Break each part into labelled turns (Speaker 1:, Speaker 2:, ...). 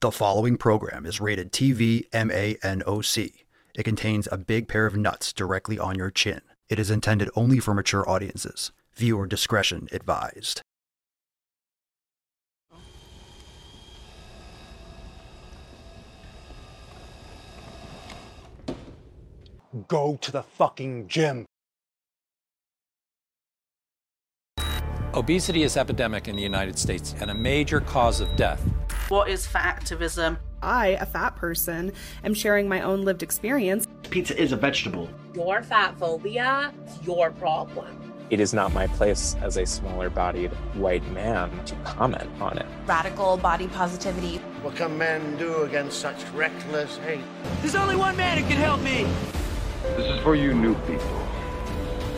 Speaker 1: The following program is rated TV MANOC. It contains a big pair of nuts directly on your chin. It is intended only for mature audiences. Viewer discretion advised.
Speaker 2: Go to the fucking gym.
Speaker 3: Obesity is epidemic in the United States and a major cause of death.
Speaker 4: What is fat activism?
Speaker 5: I, a fat person, am sharing my own lived experience.
Speaker 6: Pizza is a vegetable.
Speaker 7: Your fat phobia is your problem.
Speaker 8: It is not my place as a smaller bodied white man to comment on it.
Speaker 9: Radical body positivity.
Speaker 10: What can men do against such reckless hate?
Speaker 11: There's only one man who can help me.
Speaker 12: This is for you new people.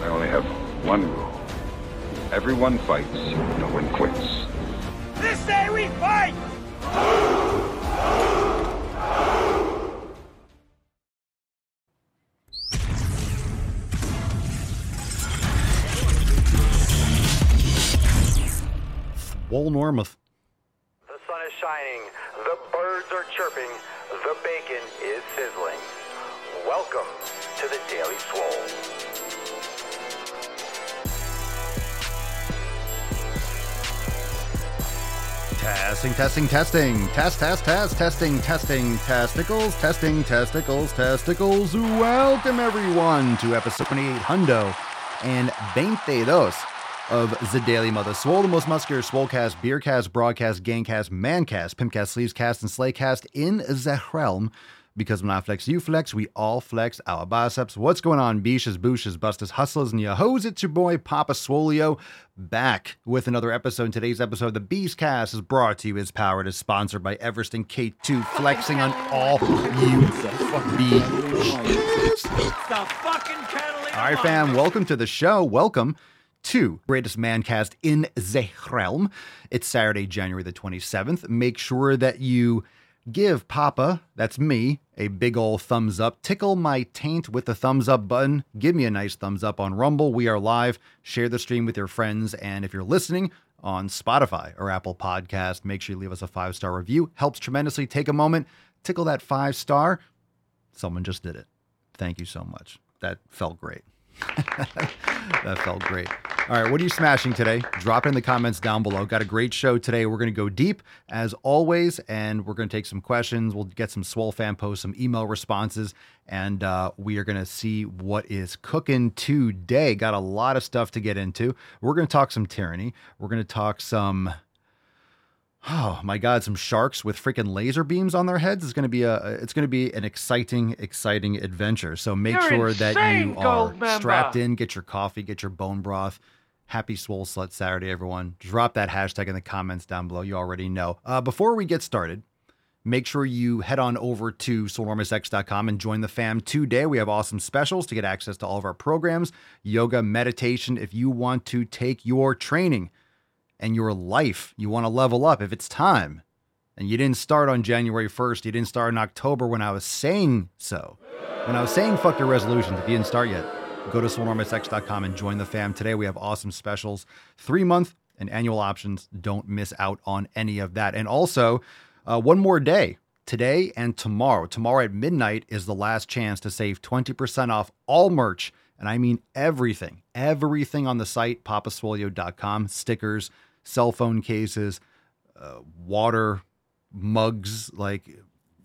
Speaker 12: I only have one rule. Everyone fights, no one quits.
Speaker 11: This day we fight!
Speaker 1: Wall Normuth.
Speaker 13: The sun is shining, the birds are chirping, the bacon is sizzling. Welcome to the Daily Swole.
Speaker 1: Testing, testing, testing. Test, test, test, testing, testing, testicles, testing, testicles, testicles. Welcome everyone to episode 28 Hundo and 22 of the Daily Mother. Swole, the most muscular Swolecast, Beercast, Broadcast, Gangcast, Mancast, Pimpcast, Sleevescast, and Slaycast in the realm. Because when I flex, you flex, we all flex our biceps. What's going on, beaches, booshes, busters, hustlers, and your hoes? It's your boy, Papa Swolio, back with another episode. In today's episode, the Beast Cast is brought to you, is powered, is sponsored by Everest and K2, flexing on all you beaches. All right, fam, welcome to the show. Welcome to Greatest Mancast in the Realm. It's Saturday, January the 27th. Make sure that you give Papa, that's me, a big ol' thumbs up. Tickle my taint with the thumbs up button. Give me a nice thumbs up on Rumble. We are live. Share the stream with your friends. And if you're listening on Spotify or Apple Podcast, make sure you leave us a five star review. Helps tremendously. Take a moment, tickle that five star. Someone just did it. Thank you so much. That felt great. that felt great. All right, what are you smashing today? Drop in the comments down below. Got a great show today. We're going to go deep as always, and we're going to take some questions. We'll get some Swole fan posts, some email responses, and uh, we are going to see what is cooking today. Got a lot of stuff to get into. We're going to talk some tyranny. We're going to talk some. Oh my God! Some sharks with freaking laser beams on their heads. It's going to be a. It's going to be an exciting, exciting adventure. So make
Speaker 11: You're
Speaker 1: sure that you are strapped in. Get your coffee. Get your bone broth. Happy Swole Slut Saturday, everyone. Drop that hashtag in the comments down below. You already know. Uh, before we get started, make sure you head on over to swolenormousx.com and join the fam today. We have awesome specials to get access to all of our programs, yoga, meditation. If you want to take your training and your life, you want to level up, if it's time, and you didn't start on January 1st, you didn't start in October when I was saying so. When I was saying fuck your resolutions, if you didn't start yet, go to swolenormousx.com and join the fam. Today we have awesome specials, three month and annual options. Don't miss out on any of that. And also, uh, one more day today and tomorrow. Tomorrow at midnight is the last chance to save 20% off all merch. And I mean everything, everything on the site, papaswolio.com, stickers, cell phone cases, uh, water mugs. Like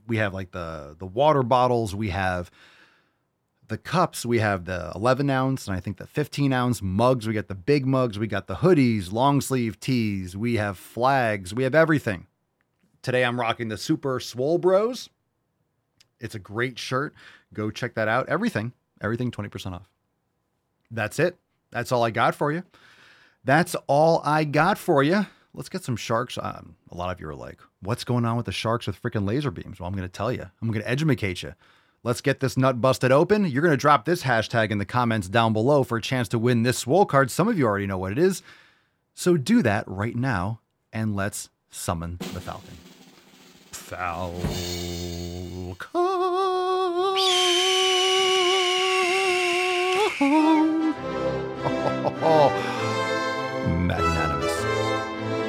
Speaker 1: we have like the, the water bottles. We have the cups. We have the 11 ounce and I think the 15 ounce mugs. We got the big mugs. We got the hoodies, long sleeve tees. We have flags. We have everything. Today I'm rocking the Super Swole Bros. It's a great shirt. Go check that out. Everything, everything 20% off. That's it. That's all I got for you. That's all I got for you. Let's get some sharks. Um, a lot of you are like, what's going on with the sharks with freaking laser beams? Well, I'm going to tell you. I'm going to educate you. Let's get this nut busted open. You're going to drop this hashtag in the comments down below for a chance to win this swole card. Some of you already know what it is. So do that right now and let's summon the Falcon. Falcon. Magnanimous.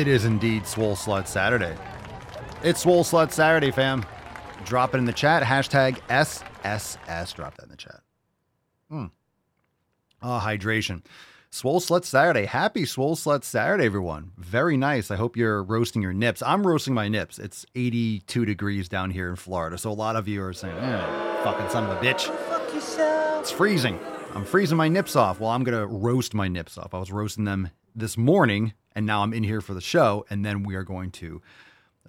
Speaker 1: It is indeed Swole Slut Saturday. It's Swole Slut Saturday, fam. Drop it in the chat. Hashtag SSS. Drop that in the chat. Hmm. Oh, hydration. Swole Slut Saturday. Happy Swole Slut Saturday, everyone. Very nice. I hope you're roasting your nips. I'm roasting my nips. It's 82 degrees down here in Florida. So a lot of you are saying, eh, fucking son of a bitch.
Speaker 11: Fuck yourself.
Speaker 1: It's freezing. I'm freezing my nips off. Well, I'm going to roast my nips off. I was roasting them this morning, and now I'm in here for the show, and then we are going to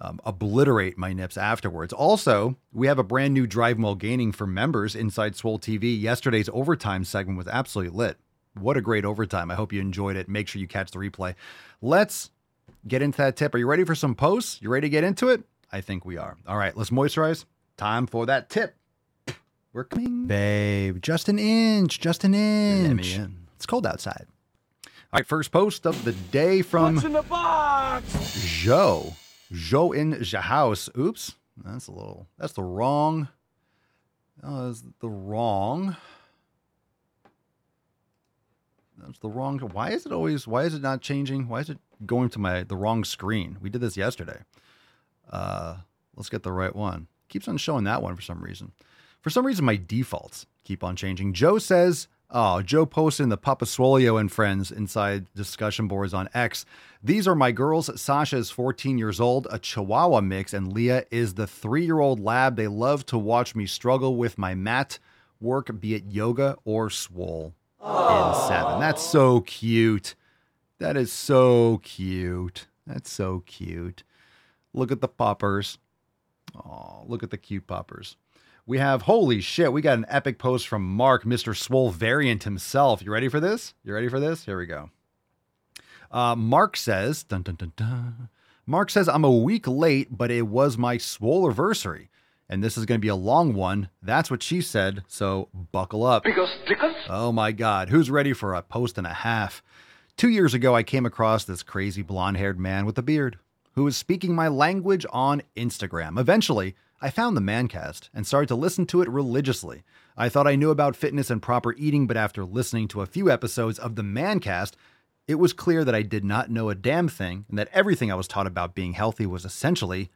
Speaker 1: um, obliterate my nips afterwards. Also, we have a brand new Drive Well Gaining for members inside Swole TV. Yesterday's overtime segment was absolutely lit. What a great overtime. I hope you enjoyed it. Make sure you catch the replay. Let's get into that tip. Are you ready for some posts? You ready to get into it? I think we are. All right, let's moisturize. Time for that tip. We're coming. Babe, just an inch, just an inch. In. It's cold outside. All right, first post of the day from
Speaker 11: What's in the box?
Speaker 1: Joe. Joe in the house. Oops. That's a little, that's the wrong, oh, that's the wrong. That's the wrong. Why is it always, why is it not changing? Why is it going to my, the wrong screen? We did this yesterday. Uh, let's get the right one. Keeps on showing that one for some reason. For some reason, my defaults keep on changing. Joe says, Oh, Joe posted in the Papa Swolio and friends inside discussion boards on X. These are my girls. Sasha is 14 years old, a Chihuahua mix, and Leah is the three year old lab. They love to watch me struggle with my mat work, be it yoga or swole in seven. That's so cute. That is so cute. That's so cute. Look at the poppers. Oh, look at the cute poppers. We have holy shit. We got an epic post from Mark, Mr. Swole variant himself. You ready for this? You ready for this? Here we go. Uh, Mark says, dun, dun, dun, dun. Mark says, I'm a week late, but it was my swole anniversary. And this is going to be a long one. That's what she said. So buckle up.
Speaker 11: Because, because.
Speaker 1: Oh my God. Who's ready for a post and a half? Two years ago, I came across this crazy blonde haired man with a beard who was speaking my language on Instagram. Eventually, I found the Mancast and started to listen to it religiously. I thought I knew about fitness and proper eating, but after listening to a few episodes of the Mancast, it was clear that I did not know a damn thing and that everything I was taught about being healthy was essentially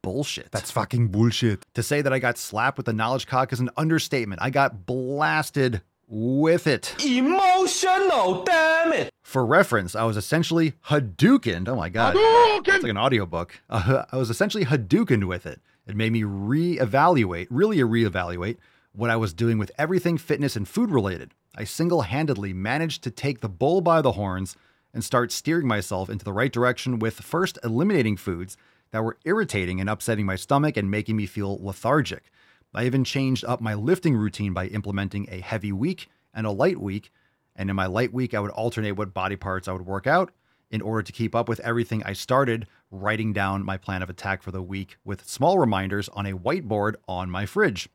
Speaker 1: bullshit.
Speaker 6: That's fucking bullshit.
Speaker 1: To say that I got slapped with the knowledge cock is an understatement. I got blasted with it.
Speaker 11: Emotional, damn it.
Speaker 1: For reference, I was essentially Hadoukened. Oh my God. It's like an audiobook. Uh, I was essentially Hadoukened with it. It made me reevaluate, really reevaluate what I was doing with everything fitness and food related. I single handedly managed to take the bull by the horns and start steering myself into the right direction with first eliminating foods that were irritating and upsetting my stomach and making me feel lethargic. I even changed up my lifting routine by implementing a heavy week and a light week. And in my light week, I would alternate what body parts I would work out in order to keep up with everything. I started writing down my plan of attack for the week with small reminders on a whiteboard on my fridge.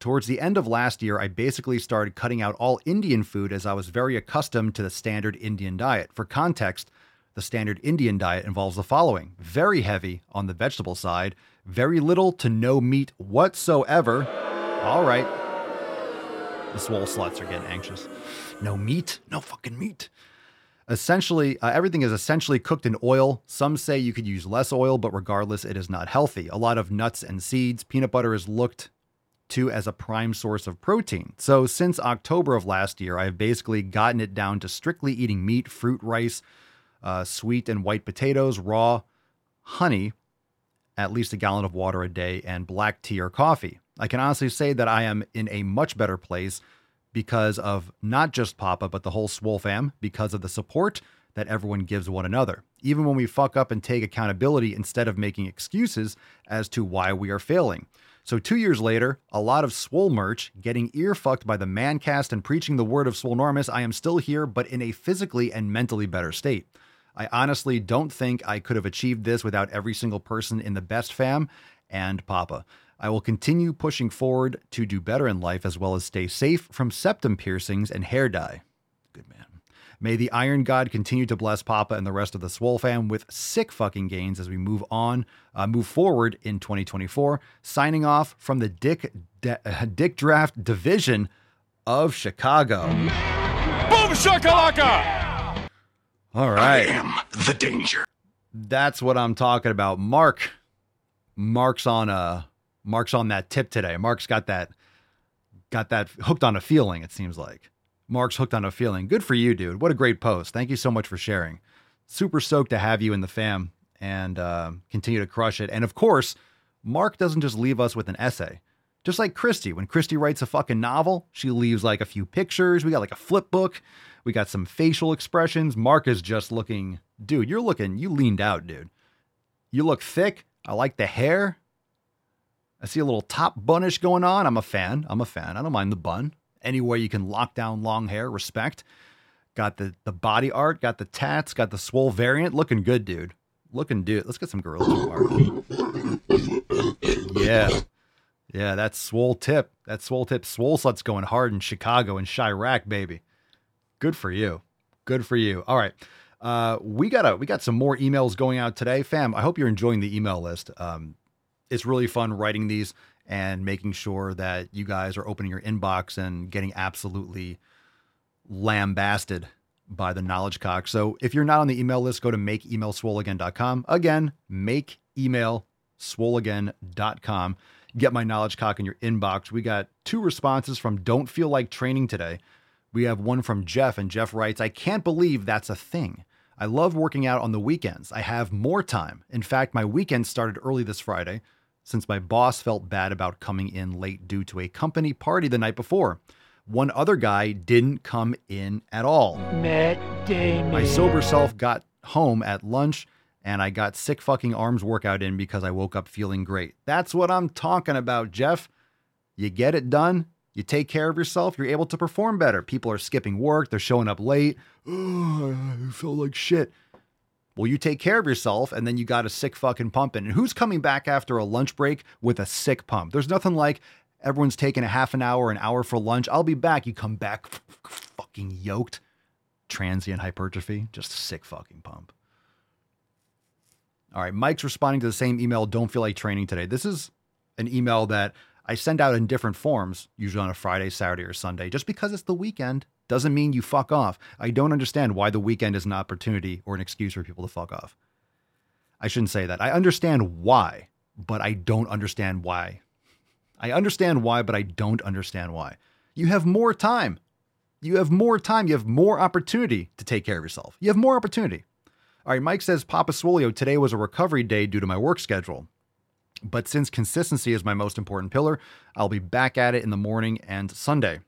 Speaker 1: Towards the end of last year, I basically started cutting out all Indian food as I was very accustomed to the standard Indian diet. For context, the standard Indian diet involves the following very heavy on the vegetable side, very little to no meat whatsoever. All right. The swole sluts are getting anxious. No meat? No fucking meat. Essentially, uh, everything is essentially cooked in oil. Some say you could use less oil, but regardless, it is not healthy. A lot of nuts and seeds. Peanut butter is looked to as a prime source of protein. So, since October of last year, I've basically gotten it down to strictly eating meat, fruit, rice, uh, sweet and white potatoes, raw, honey, at least a gallon of water a day, and black tea or coffee. I can honestly say that I am in a much better place because of not just Papa, but the whole Swole fam, because of the support that everyone gives one another. Even when we fuck up and take accountability instead of making excuses as to why we are failing. So, two years later, a lot of Swole merch, getting ear fucked by the man cast and preaching the word of Swolenormous, I am still here, but in a physically and mentally better state. I honestly don't think I could have achieved this without every single person in the best fam and Papa. I will continue pushing forward to do better in life as well as stay safe from septum piercings and hair dye. Good man. May the Iron God continue to bless Papa and the rest of the Swole fam with sick fucking gains as we move on, uh, move forward in 2024. Signing off from the Dick De- uh, Dick Draft Division of Chicago.
Speaker 11: Boom shakalaka!
Speaker 1: All right.
Speaker 6: I am the danger.
Speaker 1: That's what I'm talking about. Mark, Mark's on a Mark's on that tip today. Mark's got that got that hooked on a feeling. It seems like Mark's hooked on a feeling. Good for you, dude. What a great post. Thank you so much for sharing. Super stoked to have you in the fam and uh, continue to crush it. And of course, Mark doesn't just leave us with an essay. Just like Christy, when Christy writes a fucking novel, she leaves like a few pictures. We got like a flip book. We got some facial expressions. Mark is just looking, dude, you're looking, you leaned out, dude. You look thick. I like the hair. I see a little top bunish going on. I'm a fan. I'm a fan. I don't mind the bun. Any way you can lock down long hair, respect. Got the the body art, got the tats, got the swole variant. Looking good, dude. Looking dude. Let's get some girls. Yeah. Yeah, that's swole tip. That swole tip. Swole slut's going hard in Chicago and Chiraq, baby. Good for you. Good for you. All right. Uh, we got a we got some more emails going out today, fam. I hope you're enjoying the email list. Um, it's really fun writing these and making sure that you guys are opening your inbox and getting absolutely lambasted by the knowledge cock. So if you're not on the email list, go to makeemailswoleagain.com. Again, makeemailswoleagain.com. Get my knowledge cock in your inbox. We got two responses from Don't Feel Like Training today. We have one from Jeff, and Jeff writes, I can't believe that's a thing. I love working out on the weekends. I have more time. In fact, my weekend started early this Friday since my boss felt bad about coming in late due to a company party the night before. One other guy didn't come in at all.
Speaker 11: Matt Damon.
Speaker 1: My sober self got home at lunch and I got sick fucking arms workout in because I woke up feeling great. That's what I'm talking about, Jeff. You get it done, you take care of yourself, you're able to perform better. People are skipping work, they're showing up late. Oh, I feel like shit. Well, you take care of yourself and then you got a sick fucking pump in. And who's coming back after a lunch break with a sick pump? There's nothing like everyone's taking a half an hour, an hour for lunch. I'll be back. You come back fucking yoked. Transient hypertrophy, just a sick fucking pump. All right, Mike's responding to the same email. Don't feel like training today. This is an email that I send out in different forms, usually on a Friday, Saturday, or Sunday. Just because it's the weekend doesn't mean you fuck off. I don't understand why the weekend is an opportunity or an excuse for people to fuck off. I shouldn't say that. I understand why, but I don't understand why. I understand why, but I don't understand why. You have more time. You have more time. You have more opportunity to take care of yourself. You have more opportunity. All right, Mike says, Papa Swolio, today was a recovery day due to my work schedule. But since consistency is my most important pillar, I'll be back at it in the morning and Sunday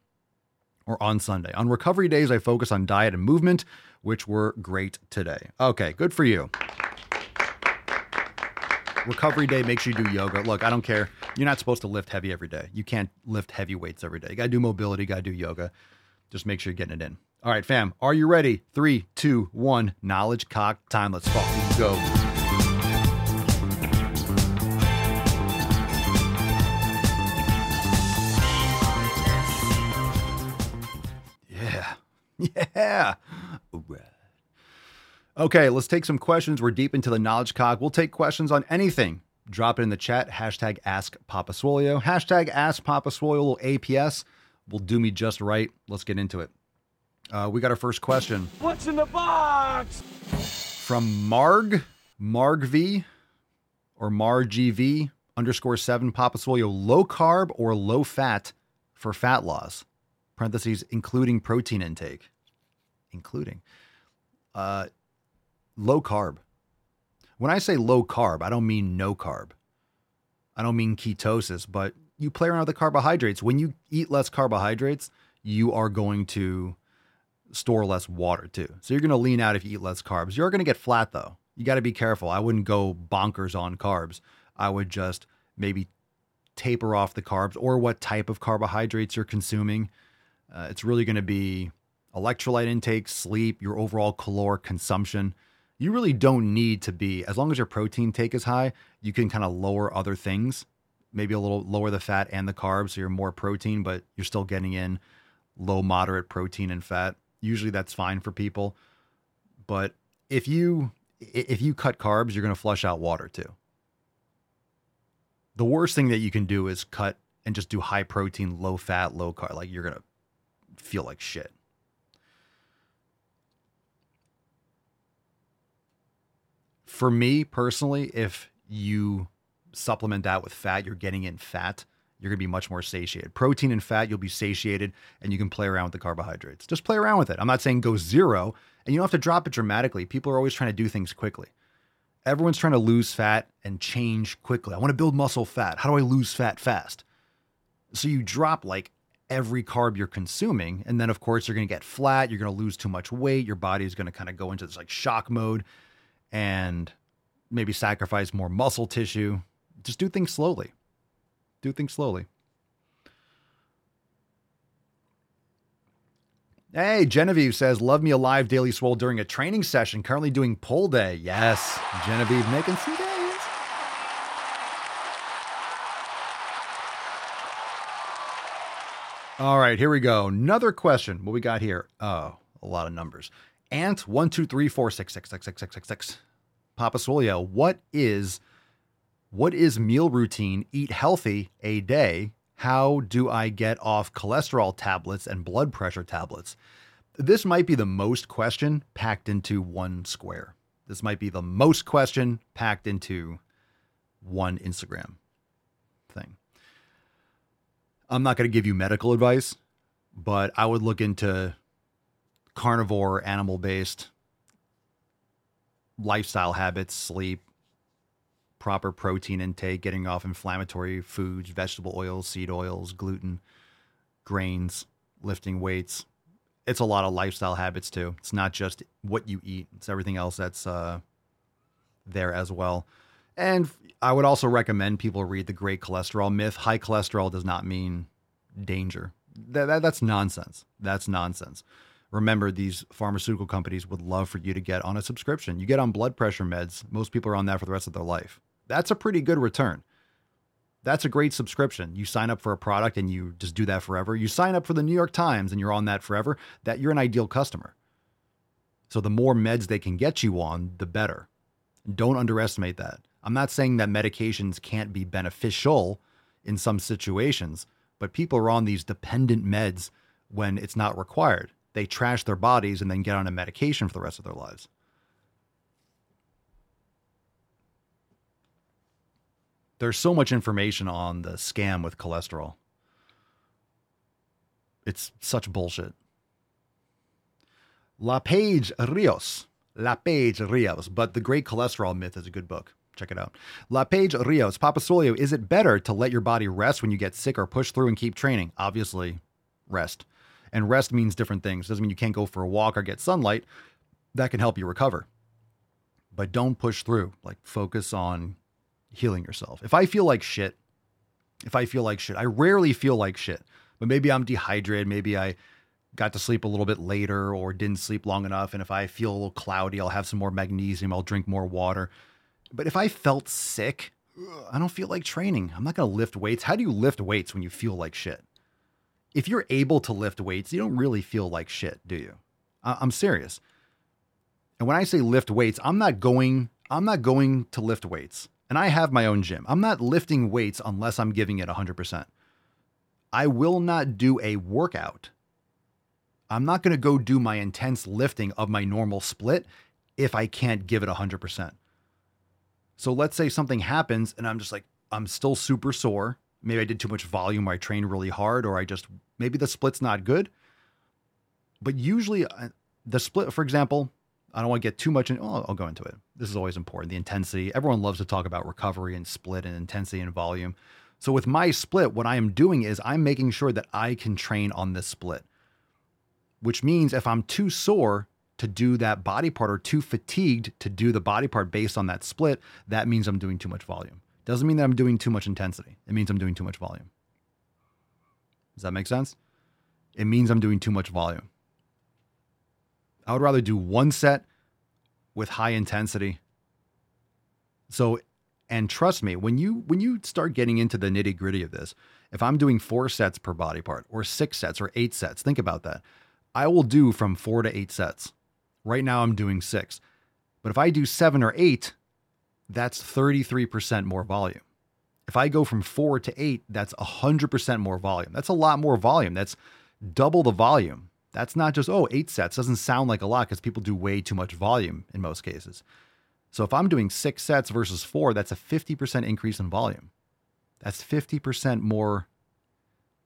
Speaker 1: or on Sunday. On recovery days, I focus on diet and movement, which were great today. Okay, good for you. Recovery day, make sure you do yoga. Look, I don't care. You're not supposed to lift heavy every day. You can't lift heavy weights every day. You got to do mobility, got to do yoga. Just make sure you're getting it in. All right, fam, are you ready? Three, two, one, knowledge cock time. Let's fucking go. Yeah. All right. Okay, let's take some questions. We're deep into the knowledge cock. We'll take questions on anything. Drop it in the chat. Hashtag ask Papa Swolio. Hashtag ask Papa Swolio APS will do me just right. Let's get into it. Uh, we got our first question.
Speaker 11: What's in the box?
Speaker 1: From Marg, Marg V, or MarGV underscore seven Papa Swolio. Low carb or low fat for fat loss? Parentheses, including protein intake. Including. Uh, low carb. When I say low carb, I don't mean no carb. I don't mean ketosis, but you play around with the carbohydrates. When you eat less carbohydrates, you are going to store less water too. So you're going to lean out if you eat less carbs. You're going to get flat though. You got to be careful. I wouldn't go bonkers on carbs. I would just maybe taper off the carbs or what type of carbohydrates you're consuming. Uh, it's really going to be electrolyte intake, sleep, your overall caloric consumption. You really don't need to be, as long as your protein take is high, you can kind of lower other things. Maybe a little lower the fat and the carbs so you're more protein, but you're still getting in low, moderate protein and fat. Usually that's fine for people. But if you if you cut carbs, you're going to flush out water too. The worst thing that you can do is cut and just do high protein, low fat, low carb. Like you're going to feel like shit. For me personally, if you supplement that with fat, you're getting in fat, you're going to be much more satiated. Protein and fat, you'll be satiated and you can play around with the carbohydrates. Just play around with it. I'm not saying go zero and you don't have to drop it dramatically. People are always trying to do things quickly. Everyone's trying to lose fat and change quickly. I want to build muscle fat. How do I lose fat fast? So you drop like every carb you're consuming. And then, of course, you're going to get flat. You're going to lose too much weight. Your body is going to kind of go into this like shock mode and maybe sacrifice more muscle tissue. Just do things slowly. Do things slowly. Hey, Genevieve says, Love me alive, daily swole during a training session. Currently doing pole day. Yes, Genevieve making some gains. All right, here we go. Another question. What we got here? Oh, a lot of numbers. Ant one two three four six six six six six six six. Papa Swolio, what is what is meal routine? Eat healthy a day. How do I get off cholesterol tablets and blood pressure tablets? This might be the most question packed into one square. This might be the most question packed into one Instagram. I'm not going to give you medical advice, but I would look into carnivore, animal based lifestyle habits, sleep, proper protein intake, getting off inflammatory foods, vegetable oils, seed oils, gluten, grains, lifting weights. It's a lot of lifestyle habits too. It's not just what you eat, it's everything else that's uh, there as well. And I would also recommend people read The Great Cholesterol Myth. High cholesterol does not mean danger. That, that, that's nonsense. That's nonsense. Remember, these pharmaceutical companies would love for you to get on a subscription. You get on blood pressure meds, most people are on that for the rest of their life. That's a pretty good return. That's a great subscription. You sign up for a product and you just do that forever. You sign up for the New York Times and you're on that forever. That you're an ideal customer. So the more meds they can get you on, the better. Don't underestimate that. I'm not saying that medications can't be beneficial in some situations, but people are on these dependent meds when it's not required. They trash their bodies and then get on a medication for the rest of their lives. There's so much information on the scam with cholesterol. It's such bullshit. La Page Rios. La Page Rios. But The Great Cholesterol Myth is a good book. Check it out. La Page Rios. Papa Swolio, is it better to let your body rest when you get sick or push through and keep training? Obviously, rest. And rest means different things. It doesn't mean you can't go for a walk or get sunlight. That can help you recover. But don't push through. Like, focus on healing yourself. If I feel like shit, if I feel like shit, I rarely feel like shit, but maybe I'm dehydrated. Maybe I got to sleep a little bit later or didn't sleep long enough. And if I feel a little cloudy, I'll have some more magnesium. I'll drink more water. But if I felt sick, I don't feel like training. I'm not going to lift weights. How do you lift weights when you feel like shit? If you're able to lift weights, you don't really feel like shit, do you? I'm serious. And when I say lift weights, I'm not going I'm not going to lift weights and I have my own gym. I'm not lifting weights unless I'm giving it 100%. I will not do a workout. I'm not going to go do my intense lifting of my normal split if I can't give it 100%. So let's say something happens and I'm just like, I'm still super sore. Maybe I did too much volume or I trained really hard or I just, maybe the split's not good. But usually, uh, the split, for example, I don't want to get too much in. Oh, I'll go into it. This is always important. The intensity. Everyone loves to talk about recovery and split and intensity and volume. So with my split, what I am doing is I'm making sure that I can train on this split, which means if I'm too sore to do that body part or too fatigued to do the body part based on that split, that means I'm doing too much volume. Doesn't mean that I'm doing too much intensity. It means I'm doing too much volume. Does that make sense? It means I'm doing too much volume. I would rather do one set with high intensity. So, and trust me, when you when you start getting into the nitty gritty of this, if I'm doing four sets per body part, or six sets, or eight sets, think about that. I will do from four to eight sets. Right now, I'm doing six, but if I do seven or eight, that's 33% more volume. If I go from four to eight, that's 100% more volume. That's a lot more volume. That's double the volume. That's not just, oh, eight sets doesn't sound like a lot because people do way too much volume in most cases. So if I'm doing six sets versus four, that's a 50% increase in volume. That's 50% more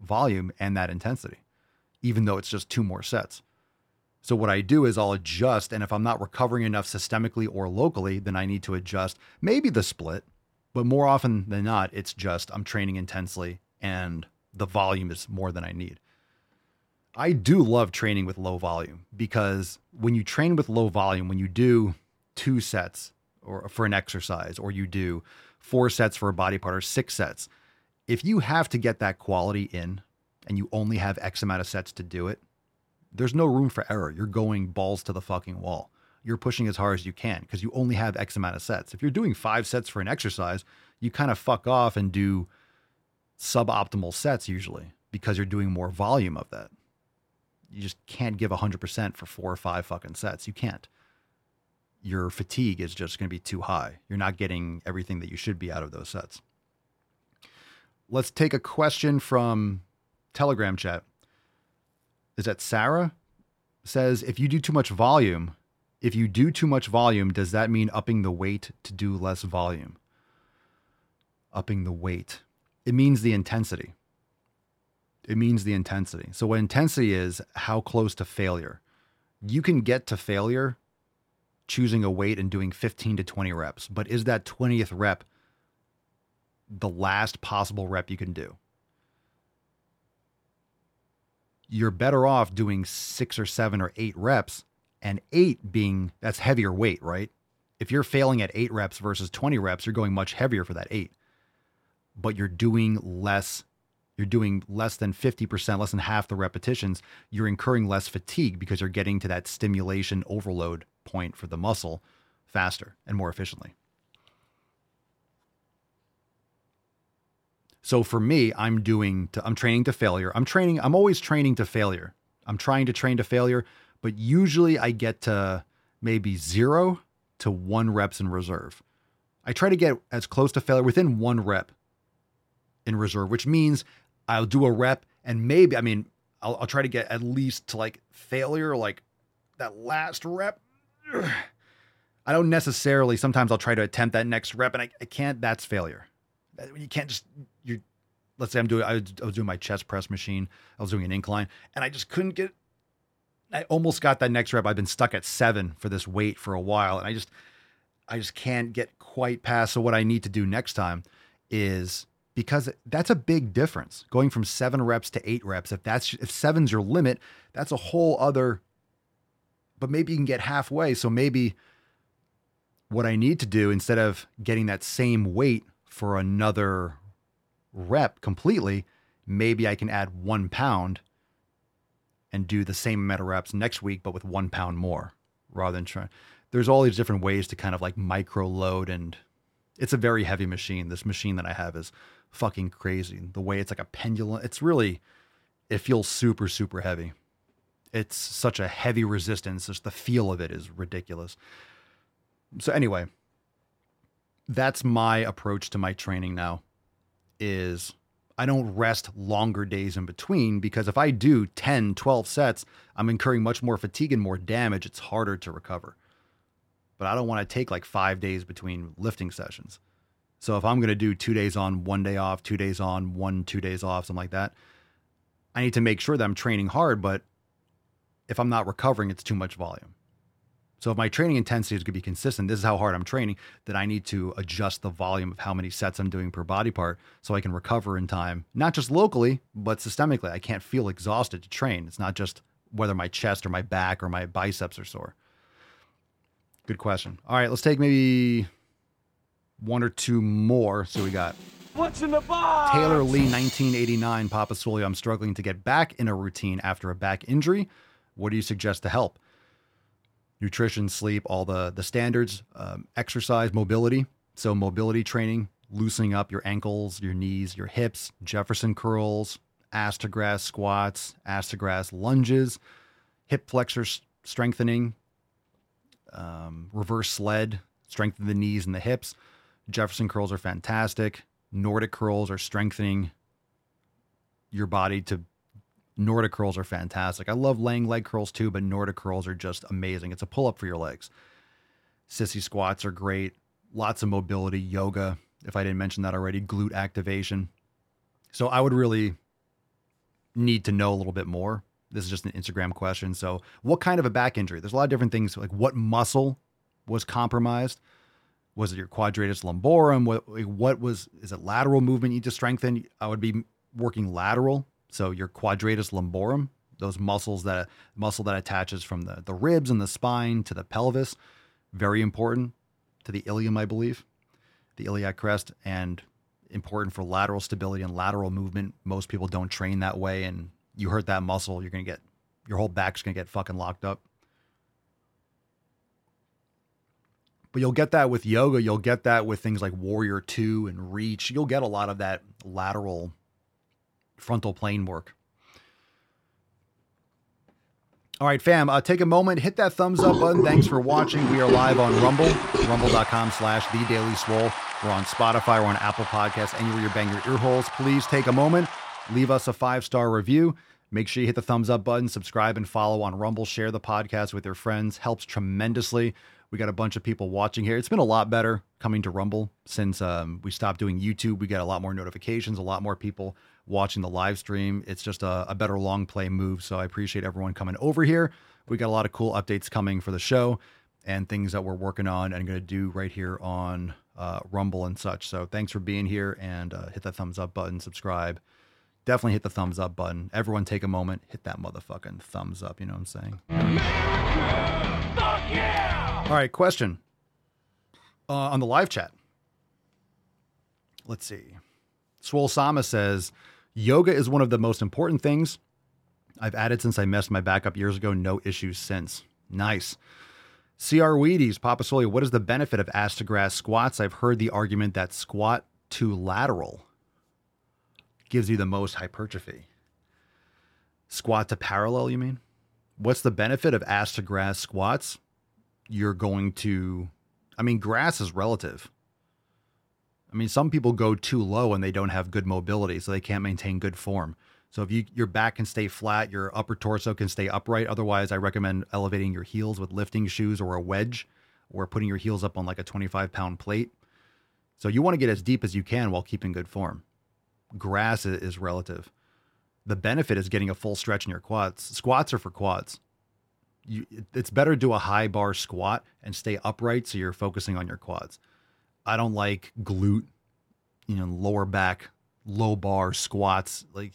Speaker 1: volume and that intensity, even though it's just two more sets. So what I do is I'll adjust, and if I'm not recovering enough systemically or locally, then I need to adjust maybe the split, but more often than not, it's just I'm training intensely and the volume is more than I need. I do love training with low volume because when you train with low volume, when you do two sets or for an exercise, or you do four sets for a body part or six sets, if you have to get that quality in and you only have X amount of sets to do it, there's no room for error. You're going balls to the fucking wall. You're pushing as hard as you can because you only have X amount of sets. If you're doing five sets for an exercise, you kind of fuck off and do suboptimal sets usually because you're doing more volume of that. You just can't give 100% for four or five fucking sets. You can't. Your fatigue is just going to be too high. You're not getting everything that you should be out of those sets. Let's take a question from Telegram chat. Is that Sarah? Says, if you do too much volume, if you do too much volume, does that mean upping the weight to do less volume? Upping the weight. It means the intensity. It means the intensity. So, what intensity is, how close to failure. You can get to failure choosing a weight and doing 15 to 20 reps, but is that 20th rep the last possible rep you can do? You're better off doing six or seven or eight reps, and eight being that's heavier weight, right? If you're failing at eight reps versus 20 reps, you're going much heavier for that eight, but you're doing less you're doing less than 50%, less than half the repetitions, you're incurring less fatigue because you're getting to that stimulation overload point for the muscle faster and more efficiently. So for me, I'm doing to, I'm training to failure. I'm training I'm always training to failure. I'm trying to train to failure, but usually I get to maybe 0 to 1 reps in reserve. I try to get as close to failure within 1 rep in reserve, which means I'll do a rep and maybe, I mean, I'll, I'll try to get at least to like failure, like that last rep. I don't necessarily, sometimes I'll try to attempt that next rep and I, I can't, that's failure. You can't just, you let's say I'm doing, I was, I was doing my chest press machine, I was doing an incline and I just couldn't get, I almost got that next rep. I've been stuck at seven for this weight for a while and I just, I just can't get quite past. So what I need to do next time is because that's a big difference going from seven reps to eight reps. If that's if seven's your limit, that's a whole other. But maybe you can get halfway. So maybe what I need to do instead of getting that same weight for another rep completely, maybe I can add one pound and do the same amount of reps next week, but with one pound more rather than trying. There's all these different ways to kind of like micro load and it's a very heavy machine. This machine that I have is fucking crazy. The way it's like a pendulum, it's really, it feels super, super heavy. It's such a heavy resistance. Just the feel of it is ridiculous. So anyway, that's my approach to my training now is I don't rest longer days in between because if I do 10, 12 sets, I'm incurring much more fatigue and more damage. It's harder to recover. But I don't want to take like five days between lifting sessions. So if I'm going to do two days on, one day off, two days on, one, two days off, something like that, I need to make sure that I'm training hard. But if I'm not recovering, it's too much volume. So if my training intensity is going to be consistent, this is how hard I'm training, that I need to adjust the volume of how many sets I'm doing per body part so I can recover in time, not just locally, but systemically. I can't feel exhausted to train. It's not just whether my chest or my back or my biceps are sore. Good question. All right, let's take maybe one or two more. So we got
Speaker 11: What's in the box?
Speaker 1: Taylor Lee, 1989. Papa Swolio, I'm struggling to get back in a routine after a back injury. What do you suggest to help? Nutrition, sleep, all the the standards, um, exercise, mobility. So mobility training, loosening up your ankles, your knees, your hips, Jefferson curls, ass to grass squats, ass to grass lunges, hip flexor strengthening, um, reverse sled, strengthen the knees and the hips. Jefferson curls are fantastic. Nordic curls are strengthening your body to Nordic curls are fantastic. I love laying leg curls too, but Nordic curls are just amazing. It's a pull up for your legs. Sissy squats are great. Lots of mobility, yoga, if I didn't mention that already, glute activation. So I would really need to know a little bit more. This is just an Instagram question. So, what kind of a back injury? There's a lot of different things like what muscle was compromised? Was it your quadratus lumborum? What what was is it lateral movement you need to strengthen? I would be working lateral. So your quadratus lumborum, those muscles that muscle that attaches from the, the ribs and the spine to the pelvis, very important to the ilium, I believe, the iliac crest, and important for lateral stability and lateral movement. Most people don't train that way, and you hurt that muscle, you're gonna get your whole back's gonna get fucking locked up. But you'll get that with yoga. You'll get that with things like Warrior 2 and Reach. You'll get a lot of that lateral frontal plane work. All right, fam, uh, take a moment, hit that thumbs up button. Thanks for watching. We are live on Rumble, rumble.com slash The Daily Swole. We're on Spotify, we're on Apple Podcasts, anywhere you bang your ear holes. Please take a moment, leave us a five-star review. Make sure you hit the thumbs up button, subscribe and follow on Rumble. Share the podcast with your friends. Helps tremendously. We got a bunch of people watching here. It's been a lot better coming to Rumble since um, we stopped doing YouTube. We get a lot more notifications, a lot more people watching the live stream. It's just a, a better long play move. So I appreciate everyone coming over here. We got a lot of cool updates coming for the show and things that we're working on and going to do right here on uh, Rumble and such. So thanks for being here and uh, hit that thumbs up button, subscribe. Definitely hit the thumbs up button. Everyone take a moment, hit that motherfucking thumbs up. You know what I'm saying? America, fuck yeah! All right, question uh, on the live chat. Let's see. Swole Sama says, Yoga is one of the most important things I've added since I messed my back up years ago. No issues since. Nice. CR Wheaties, Papa Swolio, what is the benefit of ass to grass squats? I've heard the argument that squat to lateral gives you the most hypertrophy. Squat to parallel, you mean? What's the benefit of ass to grass squats? You're going to, I mean, grass is relative. I mean, some people go too low and they don't have good mobility, so they can't maintain good form. So if you your back can stay flat, your upper torso can stay upright. Otherwise, I recommend elevating your heels with lifting shoes or a wedge, or putting your heels up on like a 25 pound plate. So you want to get as deep as you can while keeping good form. Grass is relative. The benefit is getting a full stretch in your quads. Squats are for quads. You, it's better to do a high bar squat and stay upright so you're focusing on your quads. I don't like glute, you know, lower back, low bar squats. Like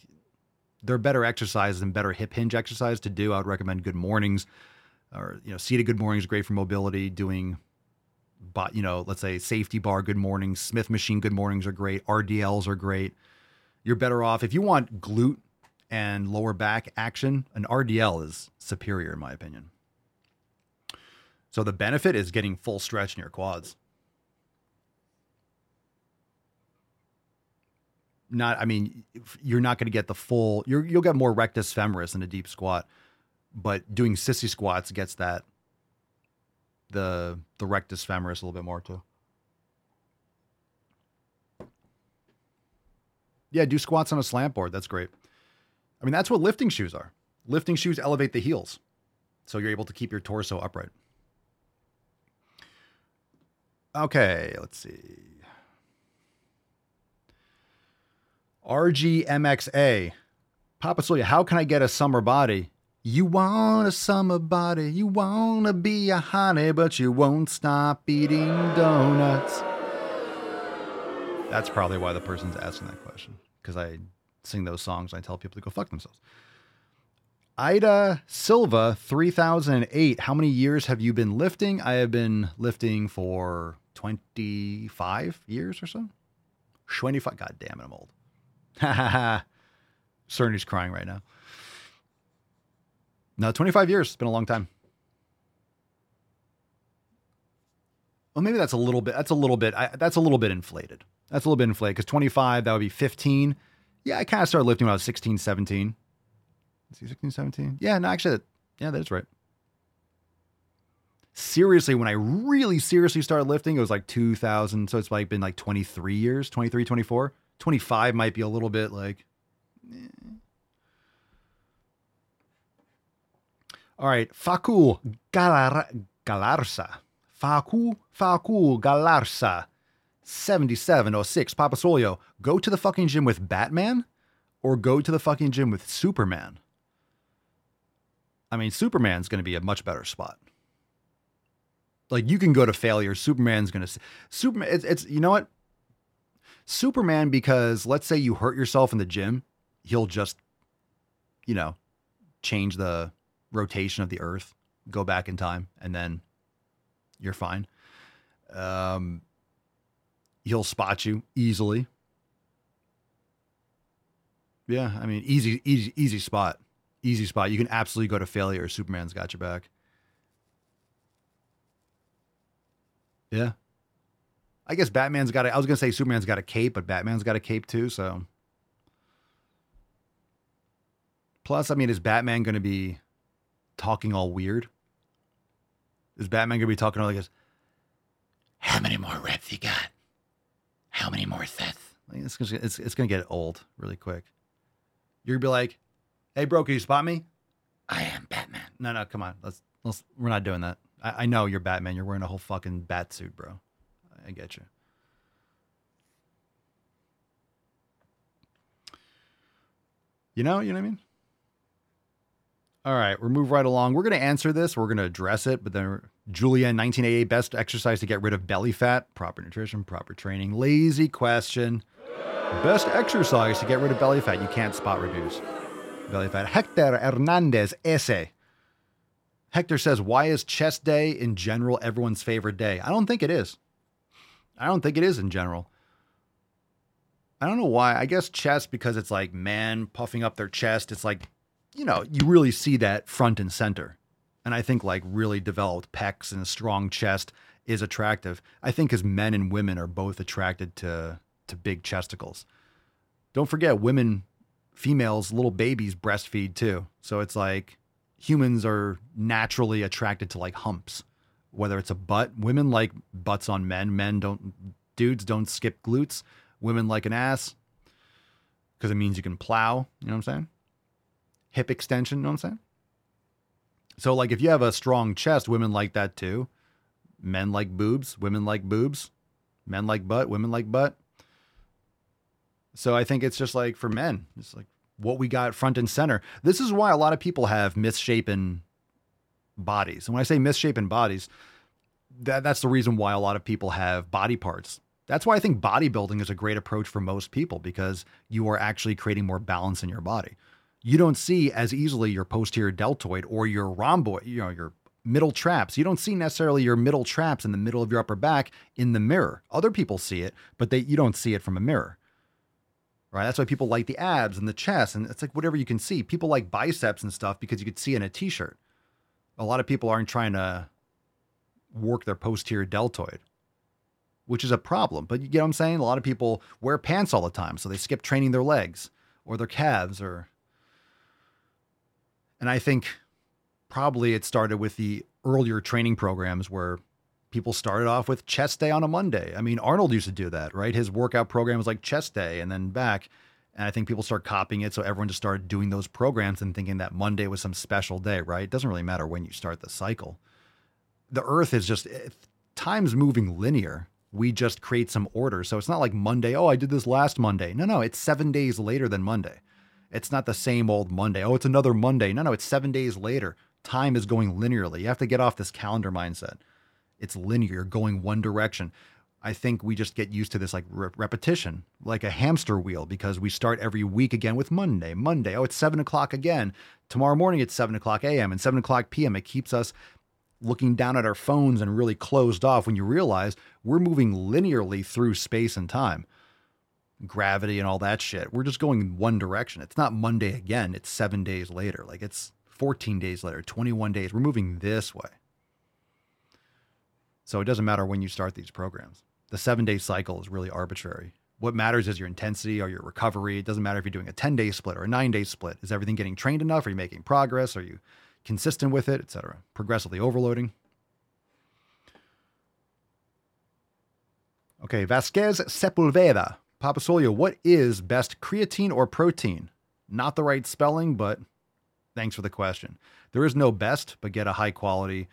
Speaker 1: they're better exercises and better hip hinge exercise to do. I would recommend good mornings or, you know, seated good mornings, great for mobility, doing, but, you know, let's say safety bar, good mornings, Smith machine, good mornings are great. RDLs are great. You're better off if you want glute and lower back action, an RDL is superior in my opinion. So the benefit is getting full stretch in your quads. Not. I mean, you're not going to get the full. you will get more rectus femoris in a deep squat, but doing sissy squats gets that. The the rectus femoris a little bit more too. Yeah, do squats on a slant board. That's great. I mean, that's what lifting shoes are. Lifting shoes elevate the heels, so you're able to keep your torso upright. Okay, let's see. RGMXA. Papa Soya, how can I get a summer body? You want a summer body, you want to be a honey, but you won't stop eating donuts. That's probably why the person's asking that question, because I sing those songs and I tell people to go fuck themselves. Ida Silva, 3008. How many years have you been lifting? I have been lifting for 25 years or so. 25. God damn it, I'm old. Ha ha ha. Cerny's crying right now. No, 25 years. It's been a long time. Well, maybe that's a little bit. That's a little bit. I, that's a little bit inflated. That's a little bit inflated because 25, that would be 15. Yeah, I kind of started lifting when I was 16, 17. see, 16, 17. Yeah, no, actually, yeah, that is right. Seriously, when I really seriously started lifting, it was like 2000. So it's like been like 23 years, 23, 24. 25 might be a little bit like. Eh. All right, Facu Galar- Galarza. Faku Faku Galarsa 7706 Papa Swolio, go to the fucking gym with Batman or go to the fucking gym with Superman? I mean, Superman's going to be a much better spot. Like you can go to failure. Superman's going to Superman. It's, it's you know what? Superman because let's say you hurt yourself in the gym, he'll just, you know, change the rotation of the Earth, go back in time, and then you're fine. Um, he'll spot you easily. Yeah, I mean, easy, easy, easy spot, easy spot. You can absolutely go to failure. Superman's got your back. Yeah. I guess Batman's got a, I was going to say Superman's got a cape, but Batman's got a cape too. So, plus, I mean, is Batman going to be talking all weird? Is Batman going to be talking all like this? How many more reps you got? How many more sets? Like, it's, it's, it's going to get old really quick. You're going to be like, hey, bro, can you spot me? I am Batman. No, no, come on. Let's, let's, we're not doing that. I, I know you're Batman. You're wearing a whole fucking bat suit, bro. I get you. You know, you know what I mean? All right, we'll move right along. We're going to answer this. We're going to address it, but then Julia 1988 best exercise to get rid of belly fat, proper nutrition, proper training. Lazy question. Best exercise to get rid of belly fat. You can't spot reduce belly fat. Hector Hernandez essay. Hector says, Why is chest day in general everyone's favorite day? I don't think it is. I don't think it is in general. I don't know why. I guess chest because it's like man puffing up their chest. It's like, you know, you really see that front and center. And I think like really developed pecs and a strong chest is attractive. I think as men and women are both attracted to to big chesticles. Don't forget women, females, little babies breastfeed too. So it's like humans are naturally attracted to like humps whether it's a butt. Women like butts on men. Men don't, dudes don't skip glutes. Women like an ass because it means you can plow. You know what I'm saying? Hip extension. You know what I'm saying? So, like, if you have a strong chest, women like that too. Men like boobs. Women like boobs. Men like butt. Women like butt. So I think it's just like for men, it's like what we got front and center. This is why a lot of people have misshapen bodies. And when I say misshapen bodies, that, that's the reason why a lot of people have body parts. That's why I think bodybuilding is a great approach for most people because you are actually creating more balance in your body. You don't see as easily your posterior deltoid or your rhomboid, you know, your middle traps. You don't see necessarily your middle traps in the middle of your upper back in the mirror. Other people see it, but they you don't see it from a mirror. Right? That's why people like the abs and the chest and it's like whatever you can see. People like biceps and stuff because you could see in a t-shirt a lot of people aren't trying to work their posterior deltoid, which is a problem. But you get what I'm saying? A lot of people wear pants all the time, so they skip training their legs or their calves or and I think probably it started with the earlier training programs where people started off with chest day on a Monday. I mean, Arnold used to do that, right? His workout program was like chest day and then back. And I think people start copying it. So everyone just started doing those programs and thinking that Monday was some special day, right? It doesn't really matter when you start the cycle. The earth is just, eh, time's moving linear. We just create some order. So it's not like Monday, oh, I did this last Monday. No, no, it's seven days later than Monday. It's not the same old Monday. Oh, it's another Monday. No, no, it's seven days later. Time is going linearly. You have to get off this calendar mindset. It's linear, going one direction. I think we just get used to this like re- repetition, like a hamster wheel, because we start every week again with Monday, Monday. Oh, it's seven o'clock again. Tomorrow morning it's seven o'clock a.m. and seven o'clock p.m. It keeps us looking down at our phones and really closed off when you realize we're moving linearly through space and time, gravity and all that shit. We're just going one direction. It's not Monday again. It's seven days later. Like it's 14 days later, 21 days. We're moving this way. So it doesn't matter when you start these programs the seven day cycle is really arbitrary. What matters is your intensity or your recovery. It doesn't matter if you're doing a 10 day split or a nine day split. Is everything getting trained enough? Are you making progress? Are you consistent with it, etc.? Progressively overloading. Okay, Vasquez Sepulveda. Papa Swolio, what is best creatine or protein? Not the right spelling, but thanks for the question. There is no best, but get a high quality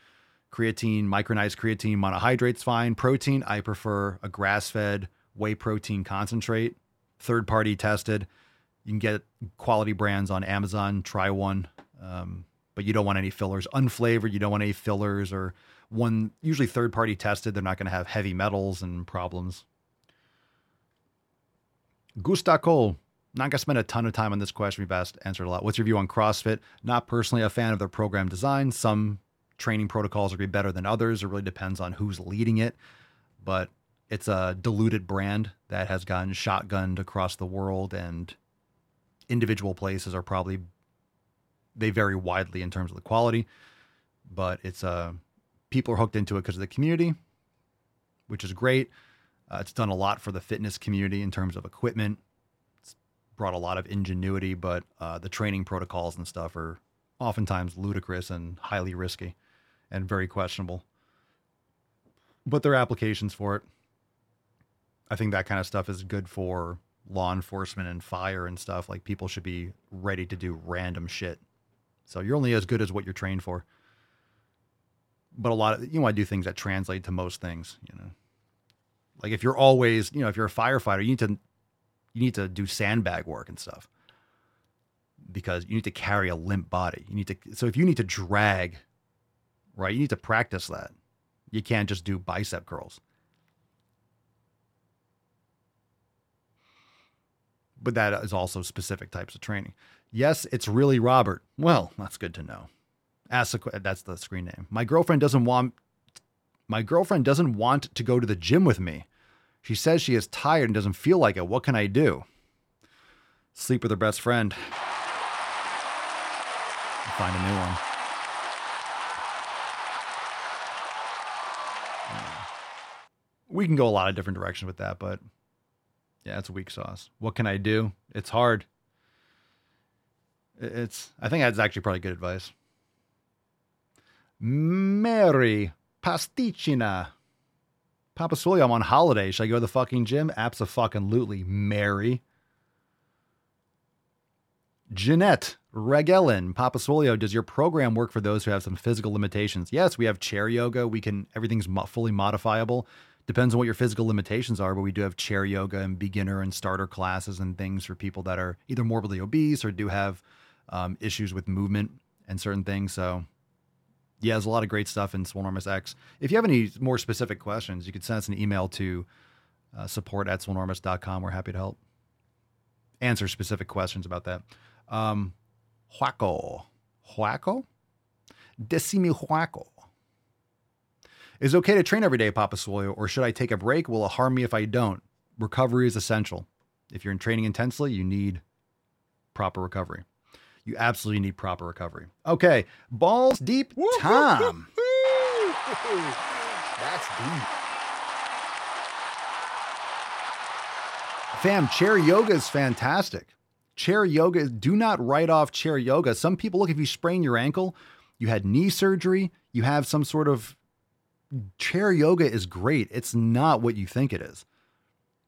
Speaker 1: Creatine, micronized creatine monohydrate's fine. Protein, I prefer a grass fed whey protein concentrate, third party tested. You can get quality brands on Amazon. Try one. Um, but you don't want any fillers. Unflavored, you don't want any fillers or one, usually third party tested. They're not going to have heavy metals and problems. Gusta Cole. Not to spend a ton of time on this question. We've asked, answered a lot. What's your view on CrossFit? Not personally a fan of their program design. Some training protocols are going to be better than others. It really depends on who's leading it. But it's a diluted brand that has gotten shotgunned across the world, and individual places are probably they vary widely in terms of the quality. But it's uh, people are hooked into it because of the community, which is great. Uh, it's done a lot for the fitness community in terms of equipment It's brought a lot of ingenuity, but uh, the training protocols and stuff are oftentimes ludicrous and highly risky and very questionable. But there are applications for it. I think that kind of stuff is good for law enforcement and fire and stuff. Like people should be ready to do random shit. So you're only as good as what you're trained for. But a lot of you want to do things that translate to most things, you know. Like if you're always, you know, if you're a firefighter, you need to you need to do sandbag work and stuff because you need to carry a limp body. You need to so if you need to drag, right? You need to practice that. You can't just do bicep curls. But that is also specific types of training. Yes, it's really Robert. Well, that's good to know. Ask a, that's the screen name. My girlfriend doesn't want my girlfriend doesn't want to go to the gym with me. She says she is tired and doesn't feel like it. What can I do? Sleep with her best friend. Find a new one. We can go a lot of different directions with that, but yeah, it's weak sauce. What can I do? It's hard. It's I think that's actually probably good advice. Mary Pasticina Papa Swilly, I'm on holiday. Should I go to the fucking gym? Absolutely, Mary. Jeanette Regellin, Papa Swolio, does your program work for those who have some physical limitations? Yes, we have chair yoga. We can, everything's fully modifiable. Depends on what your physical limitations are, but we do have chair yoga and beginner and starter classes and things for people that are either morbidly obese or do have um, issues with movement and certain things. So yeah, there's a lot of great stuff in Swolenormous X. If you have any more specific questions, you could send us an email to uh, support at swolenormous.com. We're happy to help answer specific questions about that. Um, Huaco. Huaco? Decimi Huaco. Is it okay to train every day, Papa Swolio, or should I take a break? Will it harm me if I don't? Recovery is essential. If you're in training intensely, you need proper recovery. You absolutely need proper recovery. Okay, balls deep Tom.
Speaker 2: That's deep.
Speaker 1: Fam, chair yoga is fantastic. Chair yoga, do not write off chair yoga. Some people look, if you sprain your ankle, you had knee surgery, you have some sort of chair yoga is great. It's not what you think it is.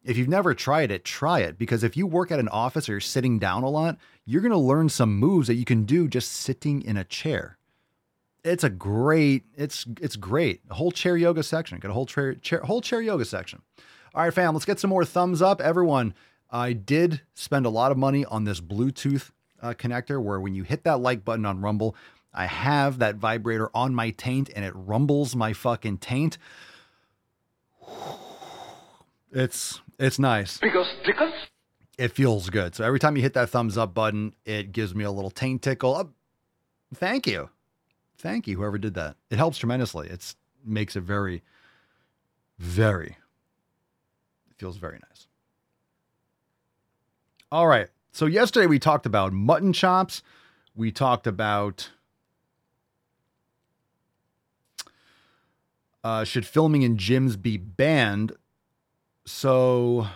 Speaker 1: If you've never tried it, try it because if you work at an office or you're sitting down a lot, you're going to learn some moves that you can do just sitting in a chair. It's a great, it's it's great. A whole chair yoga section. Got a whole chair, chair whole chair yoga section. All right, fam, let's get some more thumbs up. Everyone, I did spend a lot of money on this Bluetooth uh, connector where when you hit that like button on Rumble, I have that vibrator on my taint and it rumbles my fucking taint. It's it's nice.
Speaker 12: Because tickles?
Speaker 1: It feels good. So every time you hit that thumbs up button, it gives me a little taint tickle. Oh, thank you. Thank you, whoever did that. It helps tremendously. It's makes it very, very, it feels very nice. All right. So yesterday we talked about mutton chops. We talked about uh, should filming in gyms be banned? So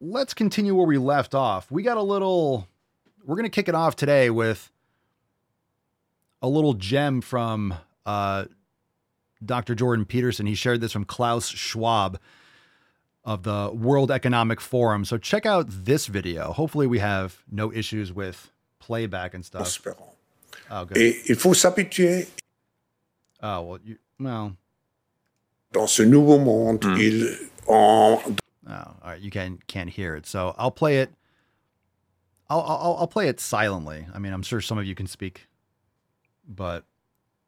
Speaker 1: let's continue where we left off. We got a little, we're going to kick it off today with a little gem from uh, Dr. Jordan Peterson. He shared this from Klaus Schwab of the World Economic Forum. So check out this video. Hopefully, we have no issues with playback and stuff. Oh, good.
Speaker 6: Et il faut s'habituer
Speaker 1: Oh well, you well.
Speaker 6: Dans ce nouveau monde,
Speaker 1: Hmm.
Speaker 6: il en
Speaker 1: Oh, all right, you can can't hear it, so I'll play it. I'll I'll, I'll play it silently. I mean, I'm sure some of you can speak, but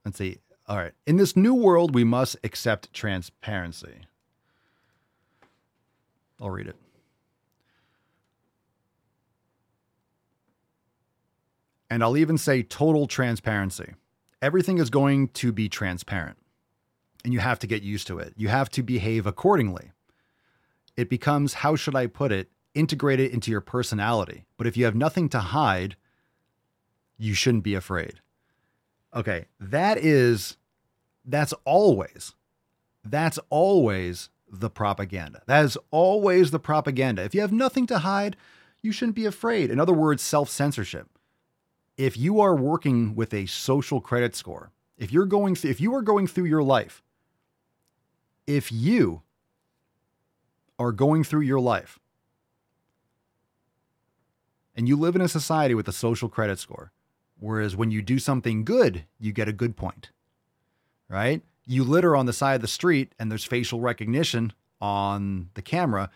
Speaker 1: let's see. All right, in this new world, we must accept transparency. I'll read it. And I'll even say total transparency. Everything is going to be transparent, and you have to get used to it. You have to behave accordingly it becomes, how should I put it, integrated into your personality. But if you have nothing to hide, you shouldn't be afraid. Okay, that is, that's always, that's always the propaganda. That is always the propaganda. If you have nothing to hide, you shouldn't be afraid. In other words, self censorship. If you are working with a social credit score, if you're going, th- if you are going through your life, if you are going through your life and you live in a society with a social credit score, whereas when you do something good, you get a good point, right? You litter on the side of the street and there's facial recognition on the camera,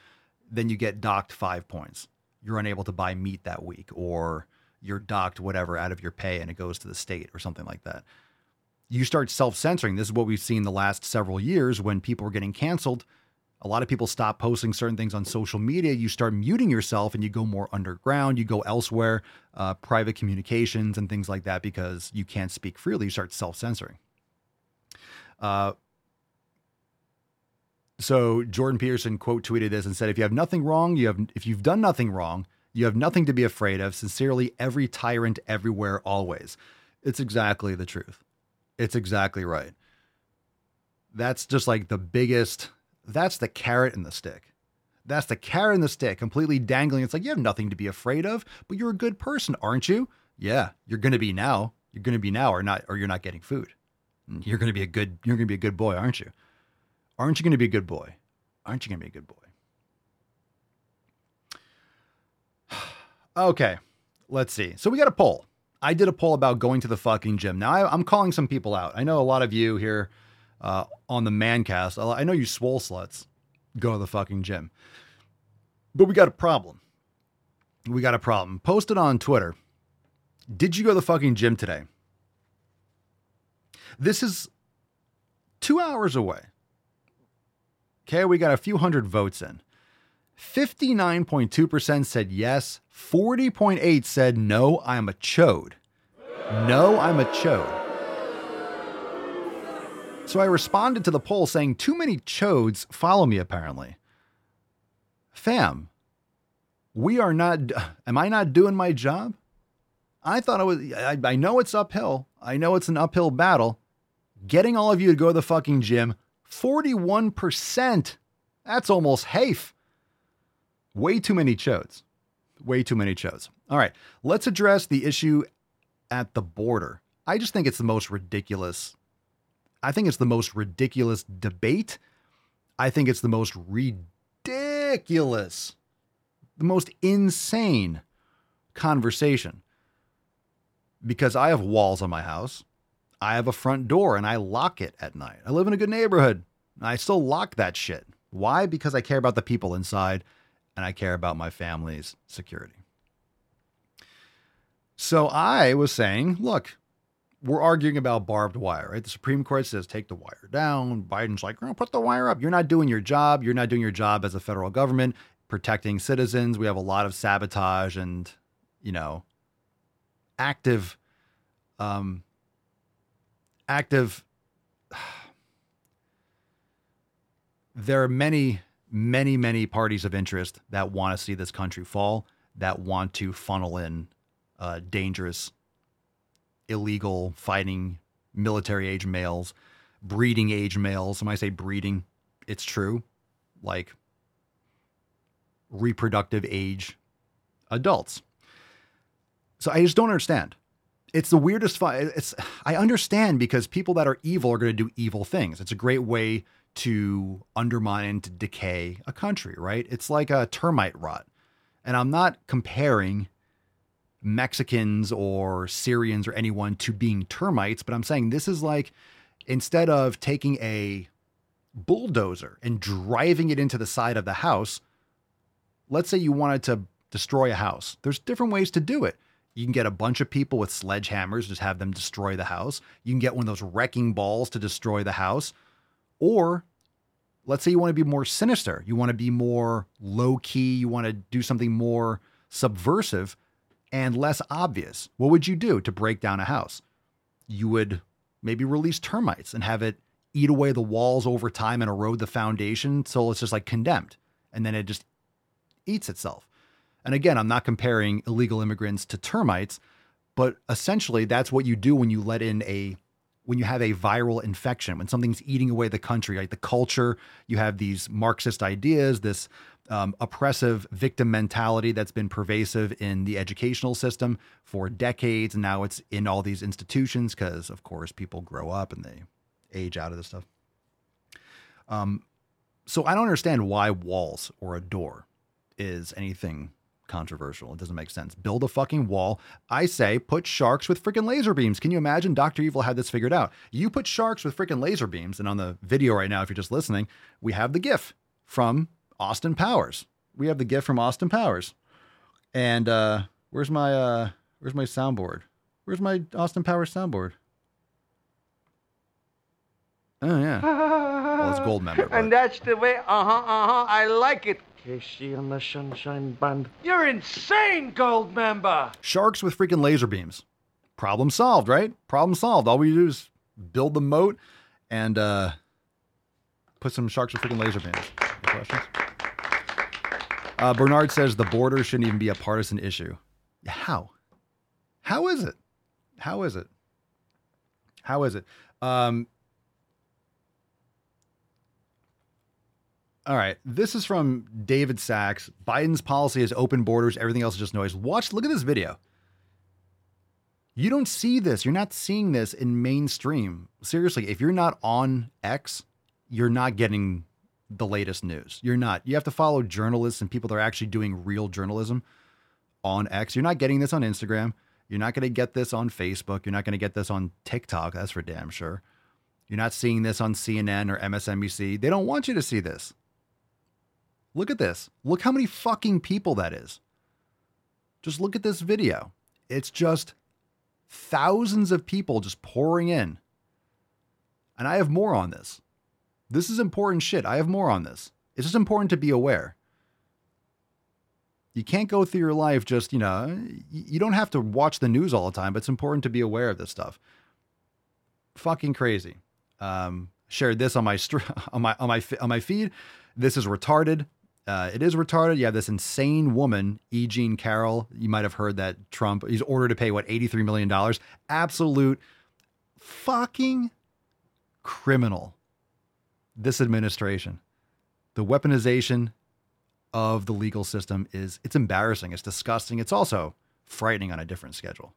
Speaker 1: then you get docked five points. You're unable to buy meat that week, or you're docked whatever out of your pay and it goes to the state or something like that. You start self censoring. This is what we've seen the last several years when people are getting canceled a lot of people stop posting certain things on social media. You start muting yourself and you go more underground. You go elsewhere, uh, private communications and things like that because you can't speak freely. You start self censoring. Uh, so Jordan Peterson quote tweeted this and said, "If you have nothing wrong, you have if you've done nothing wrong, you have nothing to be afraid of. Sincerely, every tyrant, everywhere, always." It's exactly the truth. It's exactly right. That's just like the biggest that's the carrot and the stick. That's the carrot and the stick, completely dangling. It's like you have nothing to be afraid of, but you're a good person, aren't you? Yeah, you're going to be now. You're going to be now, or not, or you're not getting food. You're going to be a good. You're going to be a good boy, aren't you? Aren't you going to be a good boy? Aren't you going to be a good boy? Okay, let's see. So we got a poll. I did a poll about going to the fucking gym. Now I, I'm calling some people out. I know a lot of you here uh, on the Mancast. I know you swole sluts go to the fucking gym, but we got a problem. We got a problem. Posted on Twitter. Did you go to the fucking gym today? This is two hours away. Okay, we got a few hundred votes in. 59.2% said yes. 40.8 said no, I'm a chode. No, I'm a chode. So I responded to the poll saying, Too many chodes follow me, apparently. Fam, we are not, am I not doing my job? I thought I was, I, I know it's uphill. I know it's an uphill battle. Getting all of you to go to the fucking gym, 41%. That's almost half. Way too many chodes. Way too many chodes. All right, let's address the issue at the border. I just think it's the most ridiculous I think it's the most ridiculous debate. I think it's the most ridiculous, the most insane conversation. Because I have walls on my house. I have a front door and I lock it at night. I live in a good neighborhood. I still lock that shit. Why? Because I care about the people inside and I care about my family's security. So I was saying, look, we're arguing about barbed wire, right? The Supreme Court says take the wire down. Biden's like, oh, put the wire up. You're not doing your job. You're not doing your job as a federal government protecting citizens. We have a lot of sabotage and, you know, active, um, active. There are many, many, many parties of interest that want to see this country fall, that want to funnel in uh, dangerous illegal fighting military age males, breeding age males. When I say breeding, it's true, like reproductive age adults. So I just don't understand. It's the weirdest fight. It's I understand because people that are evil are going to do evil things. It's a great way to undermine and to decay a country, right? It's like a termite rot. And I'm not comparing Mexicans or Syrians or anyone to being termites, but I'm saying this is like instead of taking a bulldozer and driving it into the side of the house, let's say you wanted to destroy a house. There's different ways to do it. You can get a bunch of people with sledgehammers, just have them destroy the house. You can get one of those wrecking balls to destroy the house. Or let's say you want to be more sinister, you want to be more low key, you want to do something more subversive and less obvious. What would you do to break down a house? You would maybe release termites and have it eat away the walls over time and erode the foundation so it's just like condemned and then it just eats itself. And again, I'm not comparing illegal immigrants to termites, but essentially that's what you do when you let in a when you have a viral infection, when something's eating away the country, right? the culture, you have these Marxist ideas, this um, oppressive victim mentality that's been pervasive in the educational system for decades. And now it's in all these institutions because, of course, people grow up and they age out of this stuff. Um, so I don't understand why walls or a door is anything controversial. It doesn't make sense. Build a fucking wall. I say put sharks with freaking laser beams. Can you imagine? Dr. Evil had this figured out. You put sharks with freaking laser beams, and on the video right now, if you're just listening, we have the GIF from Austin Powers. We have the GIF from Austin Powers. And uh where's my uh where's my soundboard? Where's my Austin Powers soundboard? Oh yeah. Well, it's Goldmember. but-
Speaker 11: And that's the way, uh huh, uh huh, I like it. KC and the Sunshine Band. You're insane, Goldmember.
Speaker 1: Sharks with freaking laser beams. Problem solved, right? Problem solved. All we do is build the moat and uh, put some sharks with freaking laser beams. Any questions? Uh, Bernard says the border shouldn't even be a partisan issue. How? How is it? How is it? How is it? Um, all right. This is from David Sacks. Biden's policy is open borders. Everything else is just noise. Watch, look at this video. You don't see this. You're not seeing this in mainstream. Seriously, if you're not on X, you're not getting the latest news. You're not. You have to follow journalists and people that are actually doing real journalism on X. You're not getting this on Instagram. You're not going to get this on Facebook. You're not going to get this on TikTok. That's for damn sure. You're not seeing this on CNN or MSNBC. They don't want you to see this. Look at this. Look how many fucking people that is. Just look at this video. It's just thousands of people just pouring in. And I have more on this. This is important shit. I have more on this. It's just important to be aware. You can't go through your life just, you know, you don't have to watch the news all the time, but it's important to be aware of this stuff. Fucking crazy. Um, shared this on my str- on my on my on my feed. This is retarded. Uh, it is retarded. You have this insane woman, E. Jean Carroll. You might have heard that Trump he's ordered to pay what eighty three million dollars. Absolute fucking criminal. This administration, the weaponization of the legal system is it's embarrassing. It's disgusting. It's also frightening on a different schedule.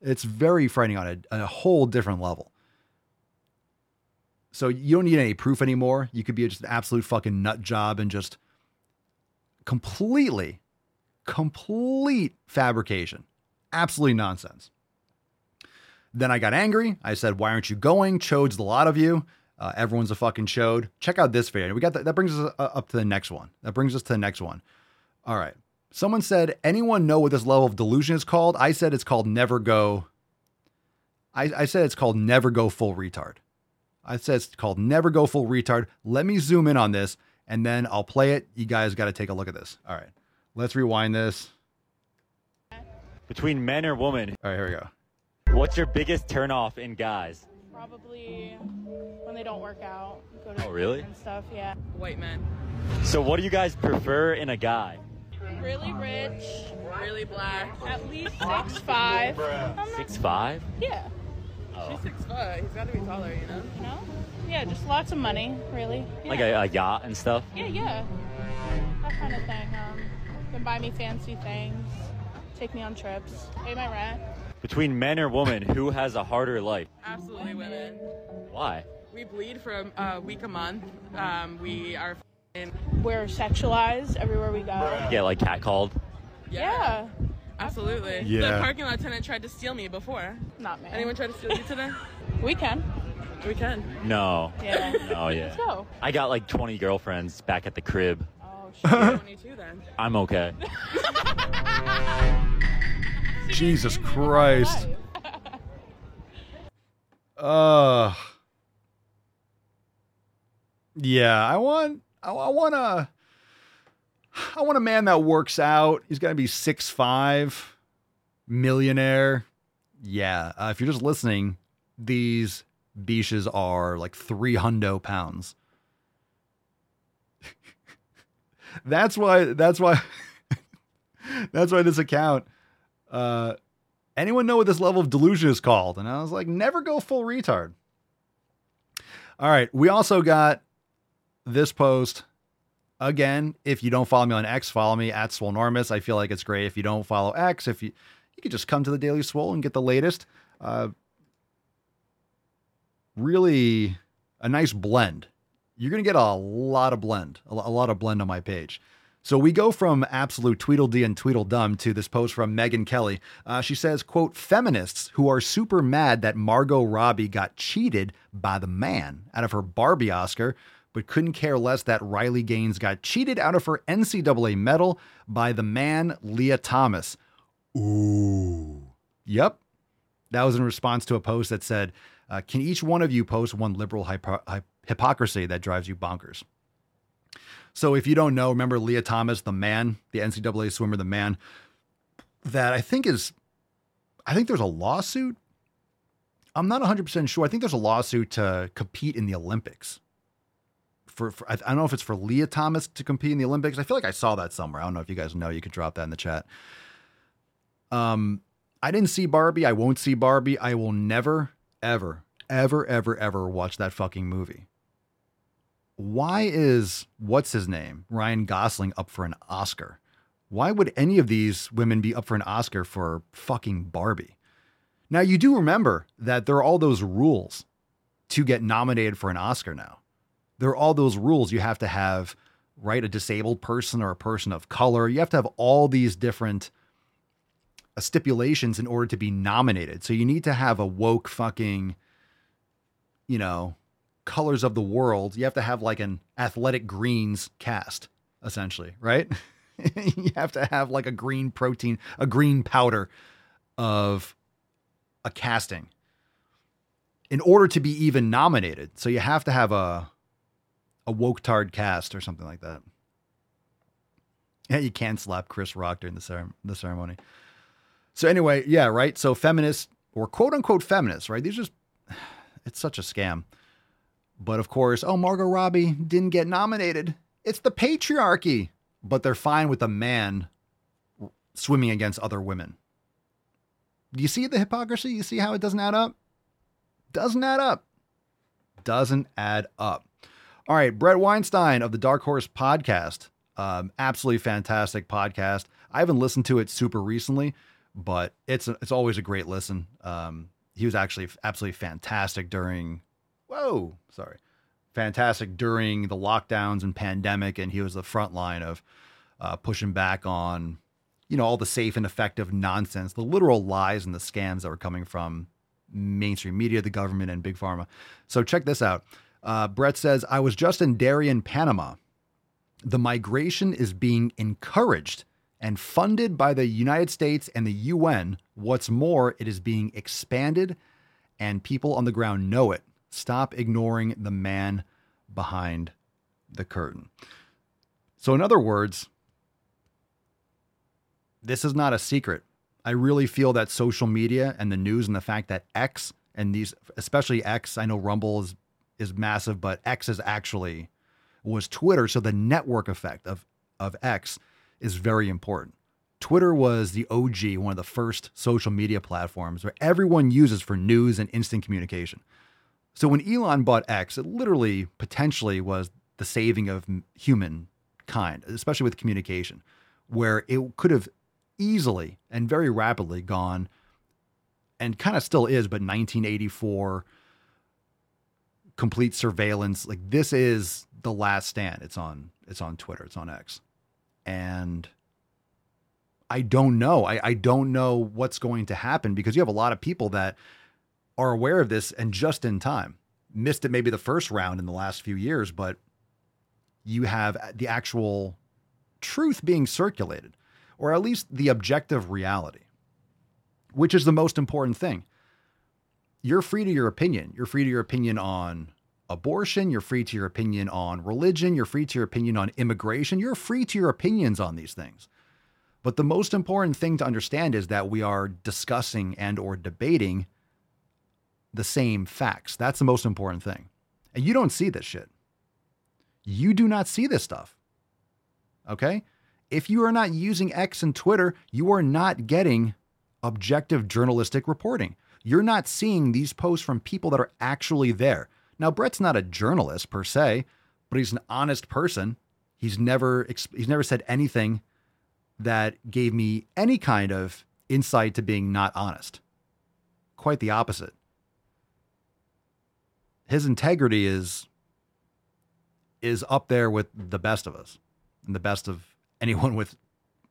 Speaker 1: It's very frightening on a, on a whole different level. So you don't need any proof anymore. You could be just an absolute fucking nut job and just completely, complete fabrication. Absolutely nonsense. Then I got angry. I said, Why aren't you going? Chode's the lot of you. Uh, everyone's a fucking chode. Check out this video. We got that. That brings us uh, up to the next one. That brings us to the next one. All right. Someone said, anyone know what this level of delusion is called? I said it's called never go. I, I said it's called never go full retard. I said it's called never go full retard. Let me zoom in on this and then I'll play it. You guys got to take a look at this. All right. Let's rewind this.
Speaker 14: Between men or women.
Speaker 1: All right, here we go.
Speaker 14: What's your biggest turnoff in guys?
Speaker 15: Probably when they don't work out, go to
Speaker 14: Oh, really?
Speaker 15: and stuff. Yeah. White men.
Speaker 14: So what do you guys prefer in a guy?
Speaker 15: Really rich, really black. At least six five.
Speaker 14: Six five?
Speaker 15: Yeah.
Speaker 14: Oh.
Speaker 15: She's six foot. He's got to be taller, you know. You know? Yeah, just lots of money, really. Yeah.
Speaker 14: Like a, a yacht and stuff?
Speaker 15: Yeah, yeah. That kind of thing. Um, can buy me fancy things, take me on trips, pay my rent.
Speaker 14: Between men or women, who has a harder life?
Speaker 16: Absolutely women.
Speaker 14: Why?
Speaker 16: We bleed for a week a month. Um, we are f***ing-
Speaker 15: We're sexualized everywhere we go.
Speaker 14: You get like catcalled?
Speaker 15: Yeah.
Speaker 16: Absolutely.
Speaker 14: Yeah.
Speaker 16: The parking lot tenant tried to steal me before.
Speaker 15: Not me.
Speaker 16: Anyone try to steal you today?
Speaker 15: We can.
Speaker 16: We can.
Speaker 14: No.
Speaker 16: Yeah.
Speaker 14: Oh yeah.
Speaker 16: Let's go.
Speaker 14: I got like 20 girlfriends back at the crib.
Speaker 16: Oh, shit. 22 then.
Speaker 14: I'm okay.
Speaker 1: Jesus Christ. Uh Yeah, I want I, I want a I want a man that works out. He's to be six five, millionaire. Yeah, uh, if you're just listening, these beaches are like three hundo pounds. that's why. That's why. that's why this account. Uh, anyone know what this level of delusion is called? And I was like, never go full retard. All right, we also got this post again. If you don't follow me on X, follow me at Swolenormous. I feel like it's great. If you don't follow X, if you you could just come to the Daily Swole and get the latest. Uh, really a nice blend. You're going to get a lot of blend, a lot of blend on my page. So we go from absolute Tweedledee and Tweedledum to this post from Megyn Kelly. Uh, she says, quote, feminists who are super mad that Margot Robbie got cheated by the man out of her Barbie Oscar, but couldn't care less that Riley Gaines got cheated out of her NCAA medal by the man Lia Thomas. Ooh. Yep. That was in response to a post that said, uh, Can each one of you post one liberal hypo- hy- hypocrisy that drives you bonkers? So if you don't know, remember Lia Thomas, the man, the NCAA swimmer, the man, that I think is, I think there's a lawsuit. I'm not 100% sure. I think there's a lawsuit to compete in the Olympics. For, for I don't know if it's for Lia Thomas to compete in the Olympics. I feel like I saw that somewhere. I don't know if you guys know. You could drop that in the chat. Um, I didn't see Barbie. I won't see Barbie. I will never, ever, ever, ever, ever watch that fucking movie. Why is what's his name Ryan Gosling up for an Oscar? Why would any of these women be up for an Oscar for fucking Barbie? Now you do remember that there are all those rules to get nominated for an Oscar now. There are all those rules you have to have, right? A disabled person or a person of color. You have to have all these different uh, stipulations in order to be nominated. So you need to have a woke fucking, you know, colors of the world. You have to have like an athletic greens cast, essentially, right? you have to have like a green protein, a green powder of a casting in order to be even nominated. So you have to have a a woke tard cast or something like that. Yeah, you can't slap Chris Rock during the, the ceremony. So anyway, yeah, right. So feminists or quote unquote feminists, right? These just it's such a scam. But of course, oh, Margot Robbie didn't get nominated. It's the patriarchy. But they're fine with a man swimming against other women. Do you see the hypocrisy? You see how it doesn't add up? Doesn't add up. Doesn't add up. All right, Bret Weinstein of the Dark Horse podcast. Um, absolutely fantastic podcast. I haven't listened to it super recently, but it's it's always a great listen. Um, he was actually absolutely fantastic during whoa, sorry, fantastic during the lockdowns and pandemic, and he was the front line of uh, pushing back on you know all the safe and effective nonsense, the literal lies and the scams that were coming from mainstream media, the government, and big pharma. So check this out. Uh, Bret says, I was just in Darien, Panama. The migration is being encouraged and funded by the United States and the UN. What's more, it is being expanded and people on the ground know it. Stop ignoring the man behind the curtain. So, in other words, this is not a secret. I really feel that social media and the news and the fact that X and these, especially X, I know Rumble is is massive, but X is actually was Twitter. So the network effect of of X is very important. Twitter was the OG, one of the first social media platforms where everyone uses for news and instant communication. So when Elon bought X, it literally potentially was the saving of humankind, especially with communication, where it could have easily and very rapidly gone and kind of still is, but 1984 complete surveillance. Like this is the last stand. It's on it's on Twitter. It's on X. And I don't know. I, I don't know what's going to happen because you have a lot of people that are aware of this and just in time. missed it maybe the first round in the last few years, but you have the actual truth being circulated, or at least the objective reality, which is the most important thing. You're free to your opinion. You're free to your opinion on abortion. You're free to your opinion on religion. You're free to your opinion on immigration. You're free to your opinions on these things. But the most important thing to understand is that we are discussing and or debating the same facts. That's the most important thing. And you don't see this shit. You do not see this stuff. Okay? If you are not using X and Twitter, you are not getting objective journalistic reporting. You're not seeing these posts from people that are actually there. Now, Bret's not a journalist per se, but he's an honest person. He's never he's never said anything that gave me any kind of insight to being not honest. Quite the opposite. His integrity is is up there with the best of us and the best of anyone with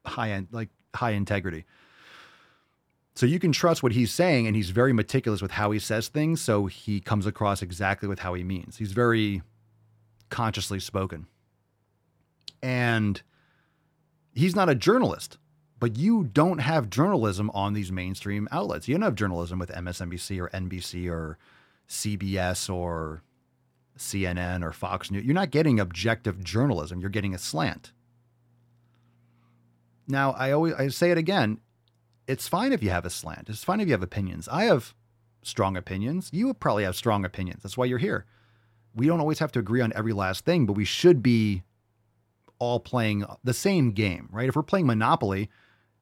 Speaker 1: high end like high integrity. So you can trust what he's saying and he's very meticulous with how he says things so he comes across exactly with how he means. He's very consciously spoken. And he's not a journalist, but you don't have journalism on these mainstream outlets. You don't have journalism with MSNBC or NBC or CBS or CNN or Fox News. You're not getting objective journalism. You're getting a slant. Now, I always I say it again. It's fine if you have a slant. It's fine if you have opinions. I have strong opinions. You probably have strong opinions. That's why you're here. We don't always have to agree on every last thing, but we should be all playing the same game, right? If we're playing Monopoly,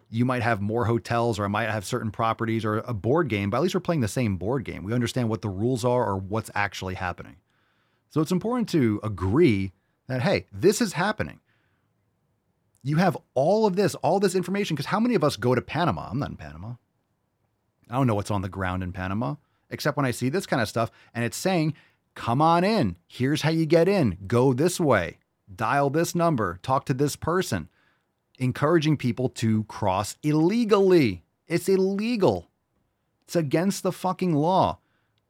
Speaker 1: you might have more hotels or I might have certain properties or a board game, but at least we're playing the same board game. We understand what the rules are or what's actually happening. So it's important to agree that, hey, this is happening. You have all of this, all this information, because how many of us go to Panama? I'm not in Panama. I don't know what's on the ground in Panama, except when I see this kind of stuff and it's saying, come on in. Here's how you get in. Go this way dial this number, talk to this person, encouraging people to cross illegally. It's illegal. It's against the fucking law.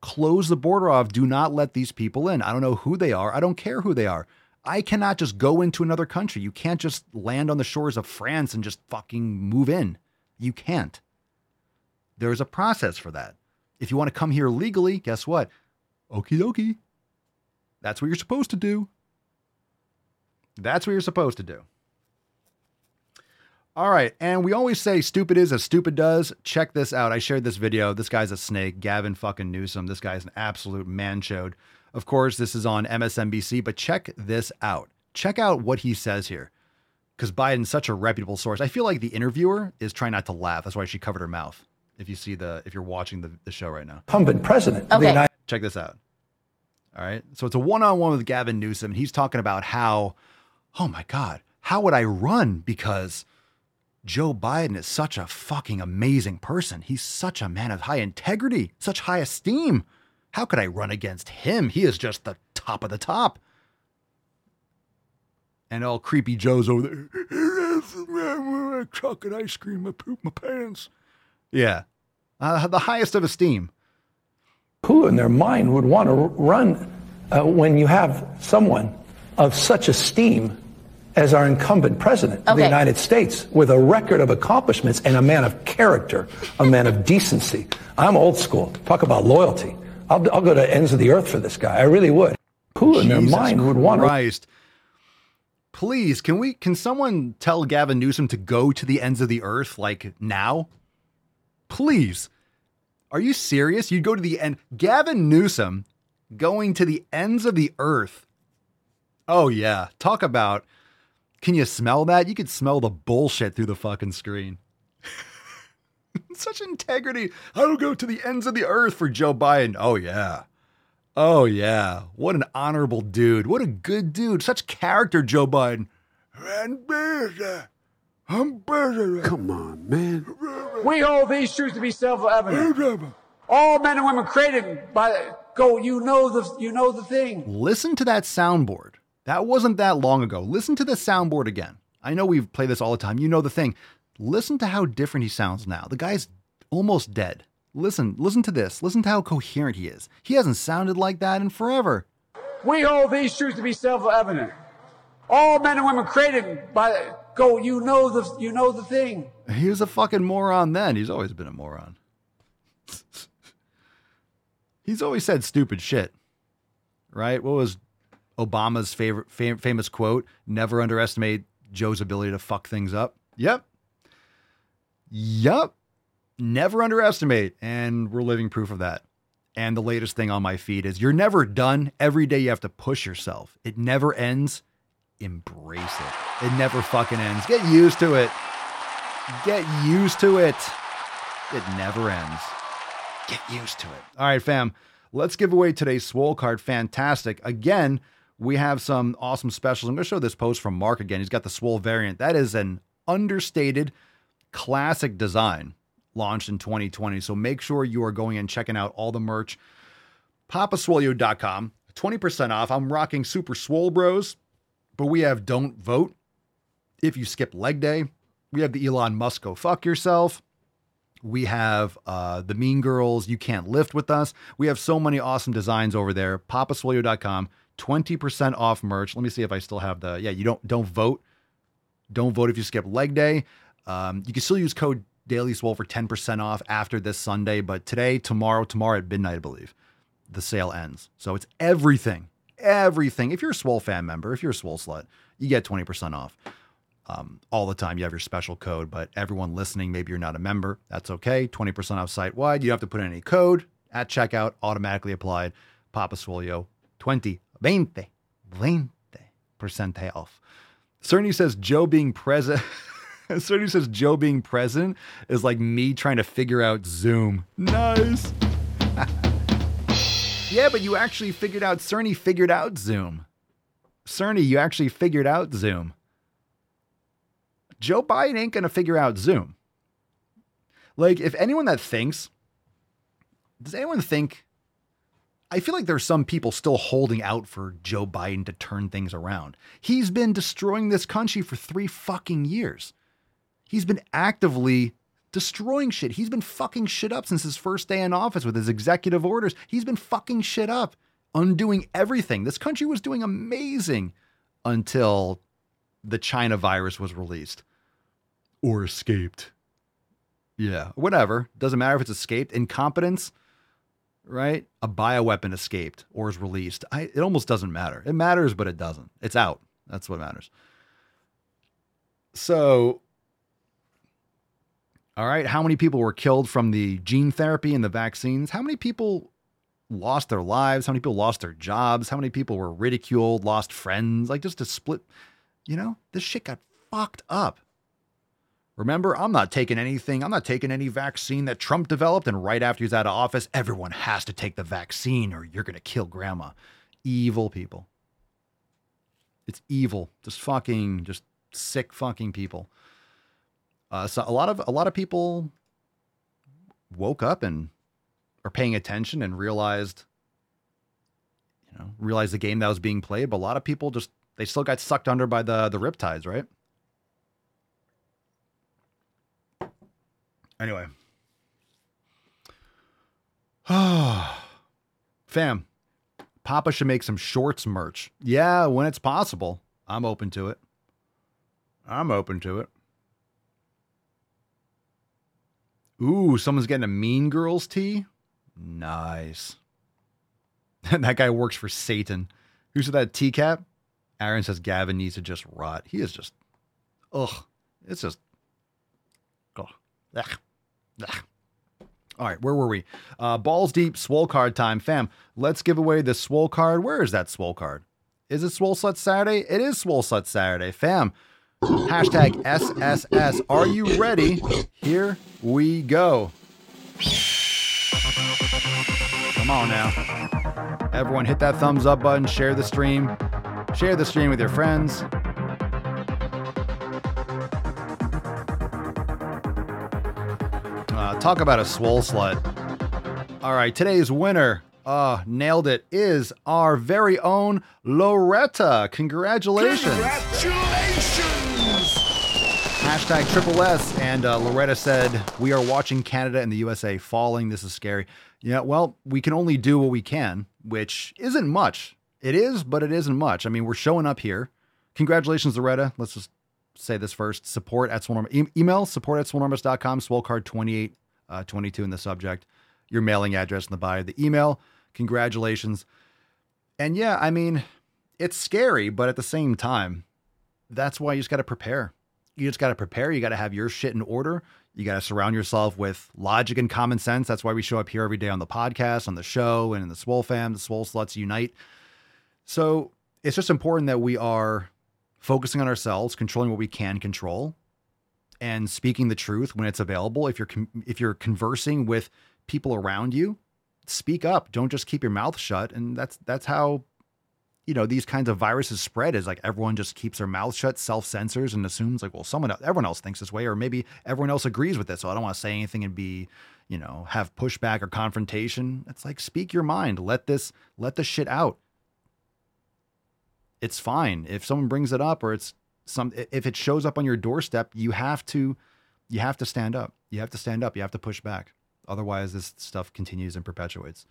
Speaker 1: Close the border off. Do not let these people in. I don't know who they are. I don't care who they are. I cannot just go into another country. You can't just land on the shores of France and just fucking move in. You can't. There's a process for that. If you want to come here legally, guess what? Okie dokie. That's what you're supposed to do. That's what you're supposed to do. All right. And we always say stupid is as stupid does. Check this out. I shared this video. This guy's a snake. Gavin fucking Newsom. This guy's an absolute man chode. Of course, this is on MSNBC, but check this out. Check out what he says here. Because Biden's such a reputable source. I feel like the interviewer is trying not to laugh. That's why she covered her mouth. If you see the, if you're watching the, the show right now.
Speaker 17: Incumbent president.
Speaker 9: Okay.
Speaker 1: Check this out. All right. So it's a one on one with Gavin Newsom. And he's talking about how oh my God, how would I run? Because Joe Biden is such a fucking amazing person. He's such a man of high integrity, such high esteem. How could I run against him? He is just the top of the top. And all creepy Joe's over there. I chocolate ice cream. I poop my pants. Yeah. Uh, the highest of esteem.
Speaker 17: Who in their mind would want to run uh, when you have someone of such esteem as our incumbent president of the United States with a record of accomplishments and a man of character, a man of decency. I'm old school. Talk about loyalty. I'll, I'll go to ends of the earth for this guy. I really would. Who in their mind would want
Speaker 1: Christ. Please, can we can someone tell Gavin Newsom to go to the ends of the earth like now? Please. Are you serious? You'd go to the end Gavin Newsom going to the ends of the earth. Oh yeah. Talk about can you smell that? You could smell the bullshit through the fucking screen. Such integrity. I'll go to the ends of the earth for Joe Biden. Oh, yeah. Oh, yeah. What an honorable dude. What a good dude. Such character, Joe Biden. And better. I'm better.
Speaker 6: Come on, man.
Speaker 11: We hold these truths to be self-evident. All men and women created by go. You know the you know the thing.
Speaker 1: Listen to that soundboard. That wasn't that long ago. Listen to the soundboard again. I know we've played this all the time. You know the thing. Listen to how different he sounds now. The guy's almost dead. Listen, listen to this. Listen to how coherent he is. He hasn't sounded like that in forever.
Speaker 11: We hold these truths to be self-evident. All men and women created by go. You know the you know the thing.
Speaker 1: He was a fucking moron then. He's always been a moron. He's always said stupid shit. Right? What was Obama's favorite fam- famous quote? Never underestimate Joe's ability to fuck things up. Yep. Yep. Never underestimate. And we're living proof of that. And the latest thing on my feed is you're never done. Every day you have to push yourself. It never ends. Embrace it. It never fucking ends. Get used to it. Get used to it. It never ends. Get used to it. All right, fam. Let's give away today's swole card. Fantastic. Again, we have some awesome specials. I'm going to show this post from Mark again. He's got the swole variant. That is an understated classic design launched in 2020. So make sure you are going and checking out all the merch. Papaswolio.com, 20% off. I'm rocking Super Swole Bros, but we have Don't Vote if you skip leg day. We have the Elon Musk go fuck yourself. We have uh, the Mean Girls, You Can't Lift with Us. We have so many awesome designs over there. Papaswolio.com, 20% off merch. Let me see if I still have the, yeah, you don't, don't vote. Don't vote if you skip leg day. Um, you can still use code Daily Swole for 10% off after this Sunday, but today, tomorrow, tomorrow at midnight, I believe, the sale ends. So it's everything, everything. If you're a Swole fam member, if you're a Swole slut, you get 20% off um, all the time. You have your special code, but everyone listening, maybe you're not a member. That's okay. 20% off site wide. You don't have to put in any code at checkout, automatically applied. Papa Swolio, 20, 20, 20% off. Cerny says Joe being present. Cerny says Joe being present is like me trying to figure out Zoom. Nice. yeah, but you actually figured out, Cerny figured out Zoom. Cerny, you actually figured out Zoom. Joe Biden ain't to figure out Zoom. Like, if anyone that thinks, does anyone think? I feel like there's some people still holding out for Joe Biden to turn things around. He's been destroying this country for three fucking years. He's been actively destroying shit. He's been fucking shit up since his first day in office with his executive orders. He's been fucking shit up, undoing everything. This country was doing amazing until the China virus was released or escaped. Yeah, whatever. Doesn't matter if it's escaped. Incompetence, right? A bioweapon escaped or is released. I, it almost doesn't matter. It matters, but it doesn't. It's out. That's what matters. So, all right, how many people were killed from the gene therapy and the vaccines? How many people lost their lives? How many people lost their jobs? How many people were ridiculed, lost friends? Like just a split, you know, this shit got fucked up. Remember, I'm not taking anything. I'm not taking any vaccine that Trump developed. And right after he's out of office, everyone has to take the vaccine or you're going to kill grandma. Evil people. It's evil. Just fucking, just sick fucking people. Uh, so a lot of a lot of people woke up and are paying attention and realized, you know, realized the game that was being played. But a lot of people just they still got sucked under by the the riptides, right? Anyway. Fam, Papa should make some shorts merch. Yeah, when it's possible. I'm open to it. I'm open to it. Ooh, someone's getting a Mean Girls tee. Nice. That guy works for Satan. Who said that teacap? Aaron says Gavin needs to just rot. He is just, ugh. It's just, ugh. Ugh. Ugh. All right, where were we? Uh, balls deep, swole card time. Fam, let's give away the swole card. Where is that swole card? Is it Swole Slut Saturday? It is Swole Slut Saturday. Fam, hashtag SSS. Are you ready? Here we go. Come on now. Everyone hit that thumbs up button, share the stream, share the stream with your friends. Uh, talk about a swole slut. All right, today's winner, uh, nailed it, is our very own Loretta. Congratulations.
Speaker 18: Congratulations!
Speaker 1: Hashtag triple S. And uh, Loretta said, We are watching Canada and the USA falling. This is scary. Yeah, well, we can only do what we can, which isn't much. It is, but it isn't much. I mean, we're showing up here. Congratulations, Loretta. Let's just say this first. Support at Swolenormous. E- email support at swolenormous.com. Swole card 28, uh, 22 in the subject. Your mailing address in the bio the email. Congratulations. And yeah, I mean, it's scary, but at the same time, that's why you just got to prepare. You just got to prepare. You got to have your shit in order. You got to surround yourself with logic and common sense. That's why we show up here every day on the podcast, on the show, and in the Swole fam, the Swole Sluts Unite. So it's just important that we are focusing on ourselves, controlling what we can control, and speaking the truth when it's available. If you're if you're conversing with people around you, speak up. Don't just keep your mouth shut. And that's that's how you know these kinds of viruses spread is like everyone just keeps their mouth shut self censors and assumes like well someone everyone else thinks this way or maybe everyone else agrees with this so i don't want to say anything and be you know have pushback or confrontation. It's like speak your mind. Let this let the shit out. It's fine. If someone brings it up or it's some if it shows up on your doorstep you have to you have to stand up. You have to stand up. You have to push back. Otherwise this stuff continues and perpetuates.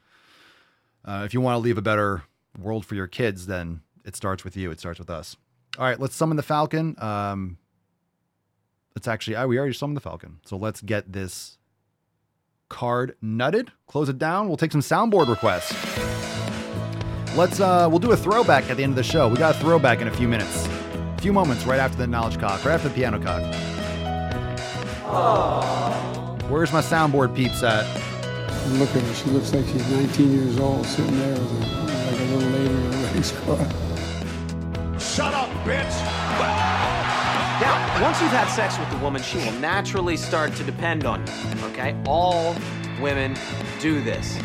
Speaker 1: Uh, if you want to leave a better world for your kids, then it starts with you. It starts with us. All right, let's summon the Falcon. Um, let's actually, oh, we already summoned the Falcon. So let's get this card nutted. Close it down. We'll take some soundboard requests. Let's, uh, we'll do a throwback at the end of the show. We got a throwback in a few minutes. A few moments right after the knowledge cock, right after the piano cock. Aww. Where's my soundboard peeps at?
Speaker 18: Look at her. She looks like she's 19 years old, sitting there with a, like a little lady in a race car.
Speaker 19: Shut up, bitch!
Speaker 20: Now, once you've had sex with the woman, she will naturally start to depend on you. Okay? All women do this.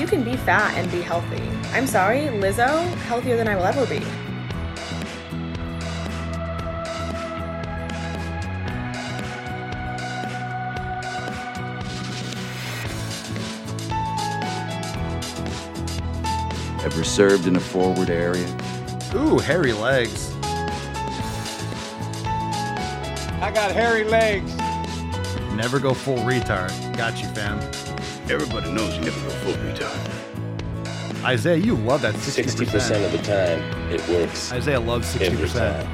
Speaker 5: You can be fat and be healthy. I'm sorry, Lizzo, healthier than I will ever be.
Speaker 21: Ever served in a forward area?
Speaker 1: Ooh, hairy legs.
Speaker 11: I got hairy legs.
Speaker 1: Never go full retard. Got you, fam.
Speaker 6: Everybody knows you never go full retard.
Speaker 1: Isaiah, you love that 60%.
Speaker 22: 60% of the time, it works.
Speaker 1: Isaiah loves 60%.
Speaker 22: Every time.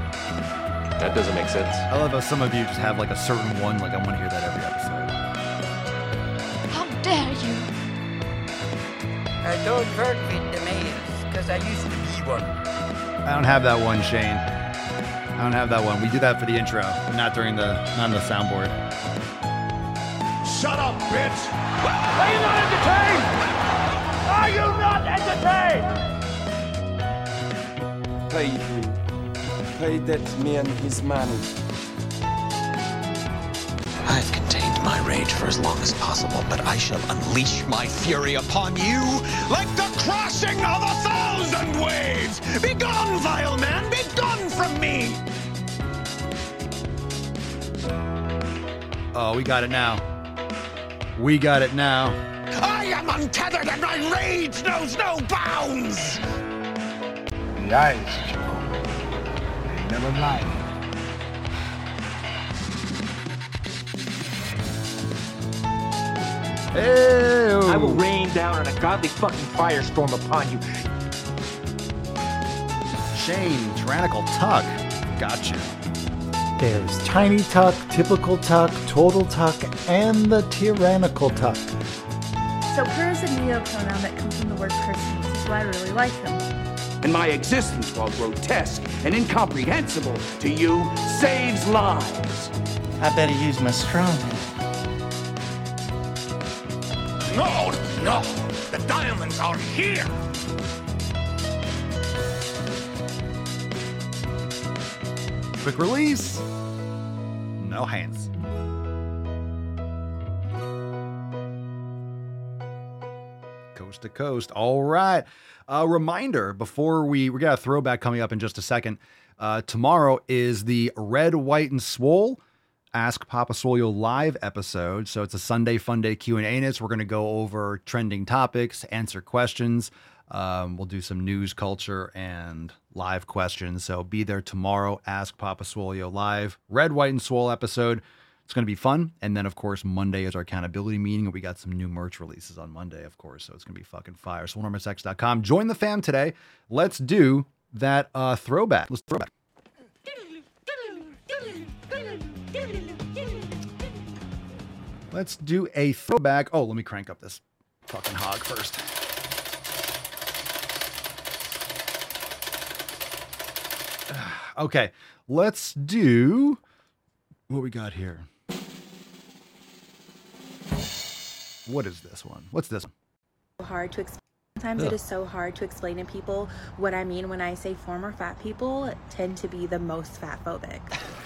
Speaker 8: That doesn't make sense.
Speaker 1: I love how some of you just have like a certain one, like I want to hear that every episode.
Speaker 23: How dare you?
Speaker 24: I don't hurt me, the males, because I used to be one.
Speaker 1: I don't have that one, Shane. I don't have that one. We do that for the intro, not during the not on the soundboard.
Speaker 19: Shut up, bitch! Are you not entertained? Are you not entertained?
Speaker 25: Pay him. Pay that man his money.
Speaker 26: I've contained my rage for as long as possible, but I shall unleash my fury upon you like the crashing of a thousand waves! Begone, vile man! Begone from me!
Speaker 1: Oh, we got it now. We got it now.
Speaker 26: I am untethered and my rage knows no bounds!
Speaker 11: The eyes, Joe. They never lie.
Speaker 1: Ew.
Speaker 20: I will rain down a godly fucking firestorm upon you.
Speaker 1: Shane, tyrannical tuck. Gotcha.
Speaker 27: There's tiny tuck, typical tuck, total tuck, and the tyrannical tuck.
Speaker 15: So per is a neopronoun that comes from the word person, which is why I really like them.
Speaker 11: And my existence, while grotesque and incomprehensible to you, saves lives.
Speaker 24: I better use my strong.
Speaker 26: No, no! The diamonds are here!
Speaker 1: Quick release. No hands. Coast to coast. All right. A reminder before we we got a throwback coming up in just a second. Uh, tomorrow is the red, white, and swole Ask Papa Swolio live episode. So it's a Sunday Fun Day Q and A. It's We're going to go over trending topics, answer questions. Um, we'll do some news, culture, and live questions. So be there tomorrow. Ask Papa Swolio live. Red, white, and swole episode. It's going to be fun. And then, of course, Monday is our accountability meeting. And We got some new merch releases on Monday, of course. So it's going to be fucking fire. swolenormousx.com. Join the fam today. Let's do that uh, throwback. Let's throwback. Let's do a throwback. Oh, let me crank up this fucking hog first. Okay, let's do what we got here. What is this one? What's this one?
Speaker 28: hard to explain. Sometimes
Speaker 1: Ugh.
Speaker 28: it is so hard to explain to people what I mean when I say former fat people tend to be the most fat phobic.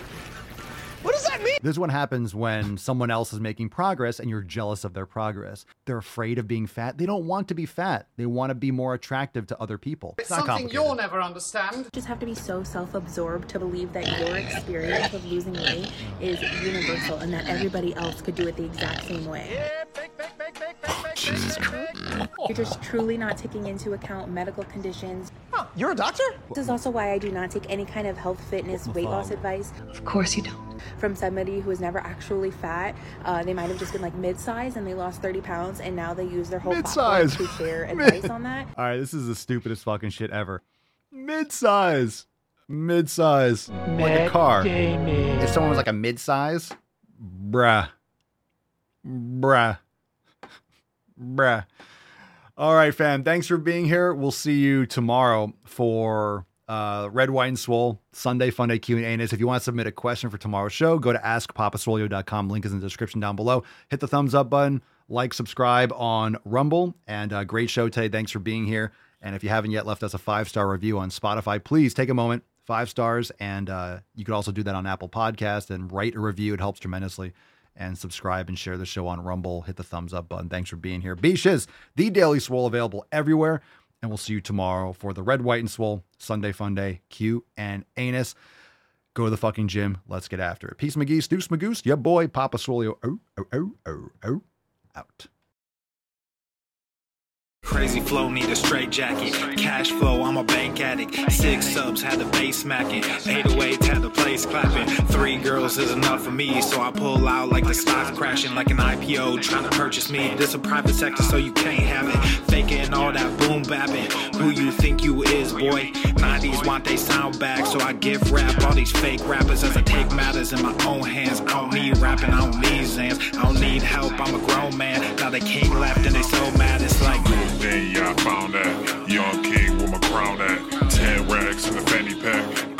Speaker 1: What does that mean? This one happens when someone else is making progress and you're jealous of their progress. They're afraid of being fat. They don't want to be fat. They want to be more attractive to other people.
Speaker 29: It's
Speaker 1: not
Speaker 29: something you'll never understand.
Speaker 28: You just have to be so self-absorbed to believe that your experience of losing weight is universal and that everybody else could do it the exact same way.
Speaker 1: Jesus Christ.
Speaker 28: You're just truly not taking into account medical conditions.
Speaker 29: Oh, you're a doctor?
Speaker 28: This is also why I do not take any kind of health, fitness, weight loss advice. Of course you don't. From somebody who was never actually fat. Uh, they might have just been like mid-size and they lost 30 pounds and now they use their whole platform
Speaker 1: Mid-size.
Speaker 28: to share advice on that.
Speaker 1: All right, this is the stupidest fucking shit ever. Mid-size. Mid-size. Like a car. If someone was like a mid-size, bruh. Bruh. Bruh. All right, fam. Thanks for being here. We'll see you tomorrow for uh, Red, White, and Swole Sunday Fun Day Q&A. And if you want to submit a question for tomorrow's show, go to askpapaswolio.com. Link is in the description down below. Hit the thumbs up button, like, subscribe on Rumble. And uh, great show today. Thanks for being here. And if you haven't yet left us a five-star review on Spotify, please take a moment, five stars. And uh, you could also do that on Apple Podcast and write a review. It helps tremendously and subscribe and share the show on Rumble. Hit the thumbs up button. Thanks for being here. Be Shiz, the Daily Swole, available everywhere. And we'll see you tomorrow for the Red, White, and Swole Sunday Fun Day Q and Anus. Go to the fucking gym. Let's get after it. Peace, McGee, Deuce Magoose, your boy, Papa Swolio. Oh, oh, oh, oh, oh, out.
Speaker 30: Crazy flow, need a straight jacket. Cash flow, I'm a bank addict. Six subs, had the bass smacking. 808, had the place clapping. Three girls is enough for me, so I pull out like the stocks crashing, like an IPO trying to purchase me. This a private sector, so you can't have it. Faking all that boom bapping. Who you think you is, boy? 90s want they sound back, so I give rap all these fake rappers as I take matters in my own hands. I don't need rapping, I don't need Xans. I don't need help, I'm a grown man. Now they king left and they so mad, it's like.
Speaker 31: Yeah, I found that young king with my crown at. Ten racks in the fanny pack.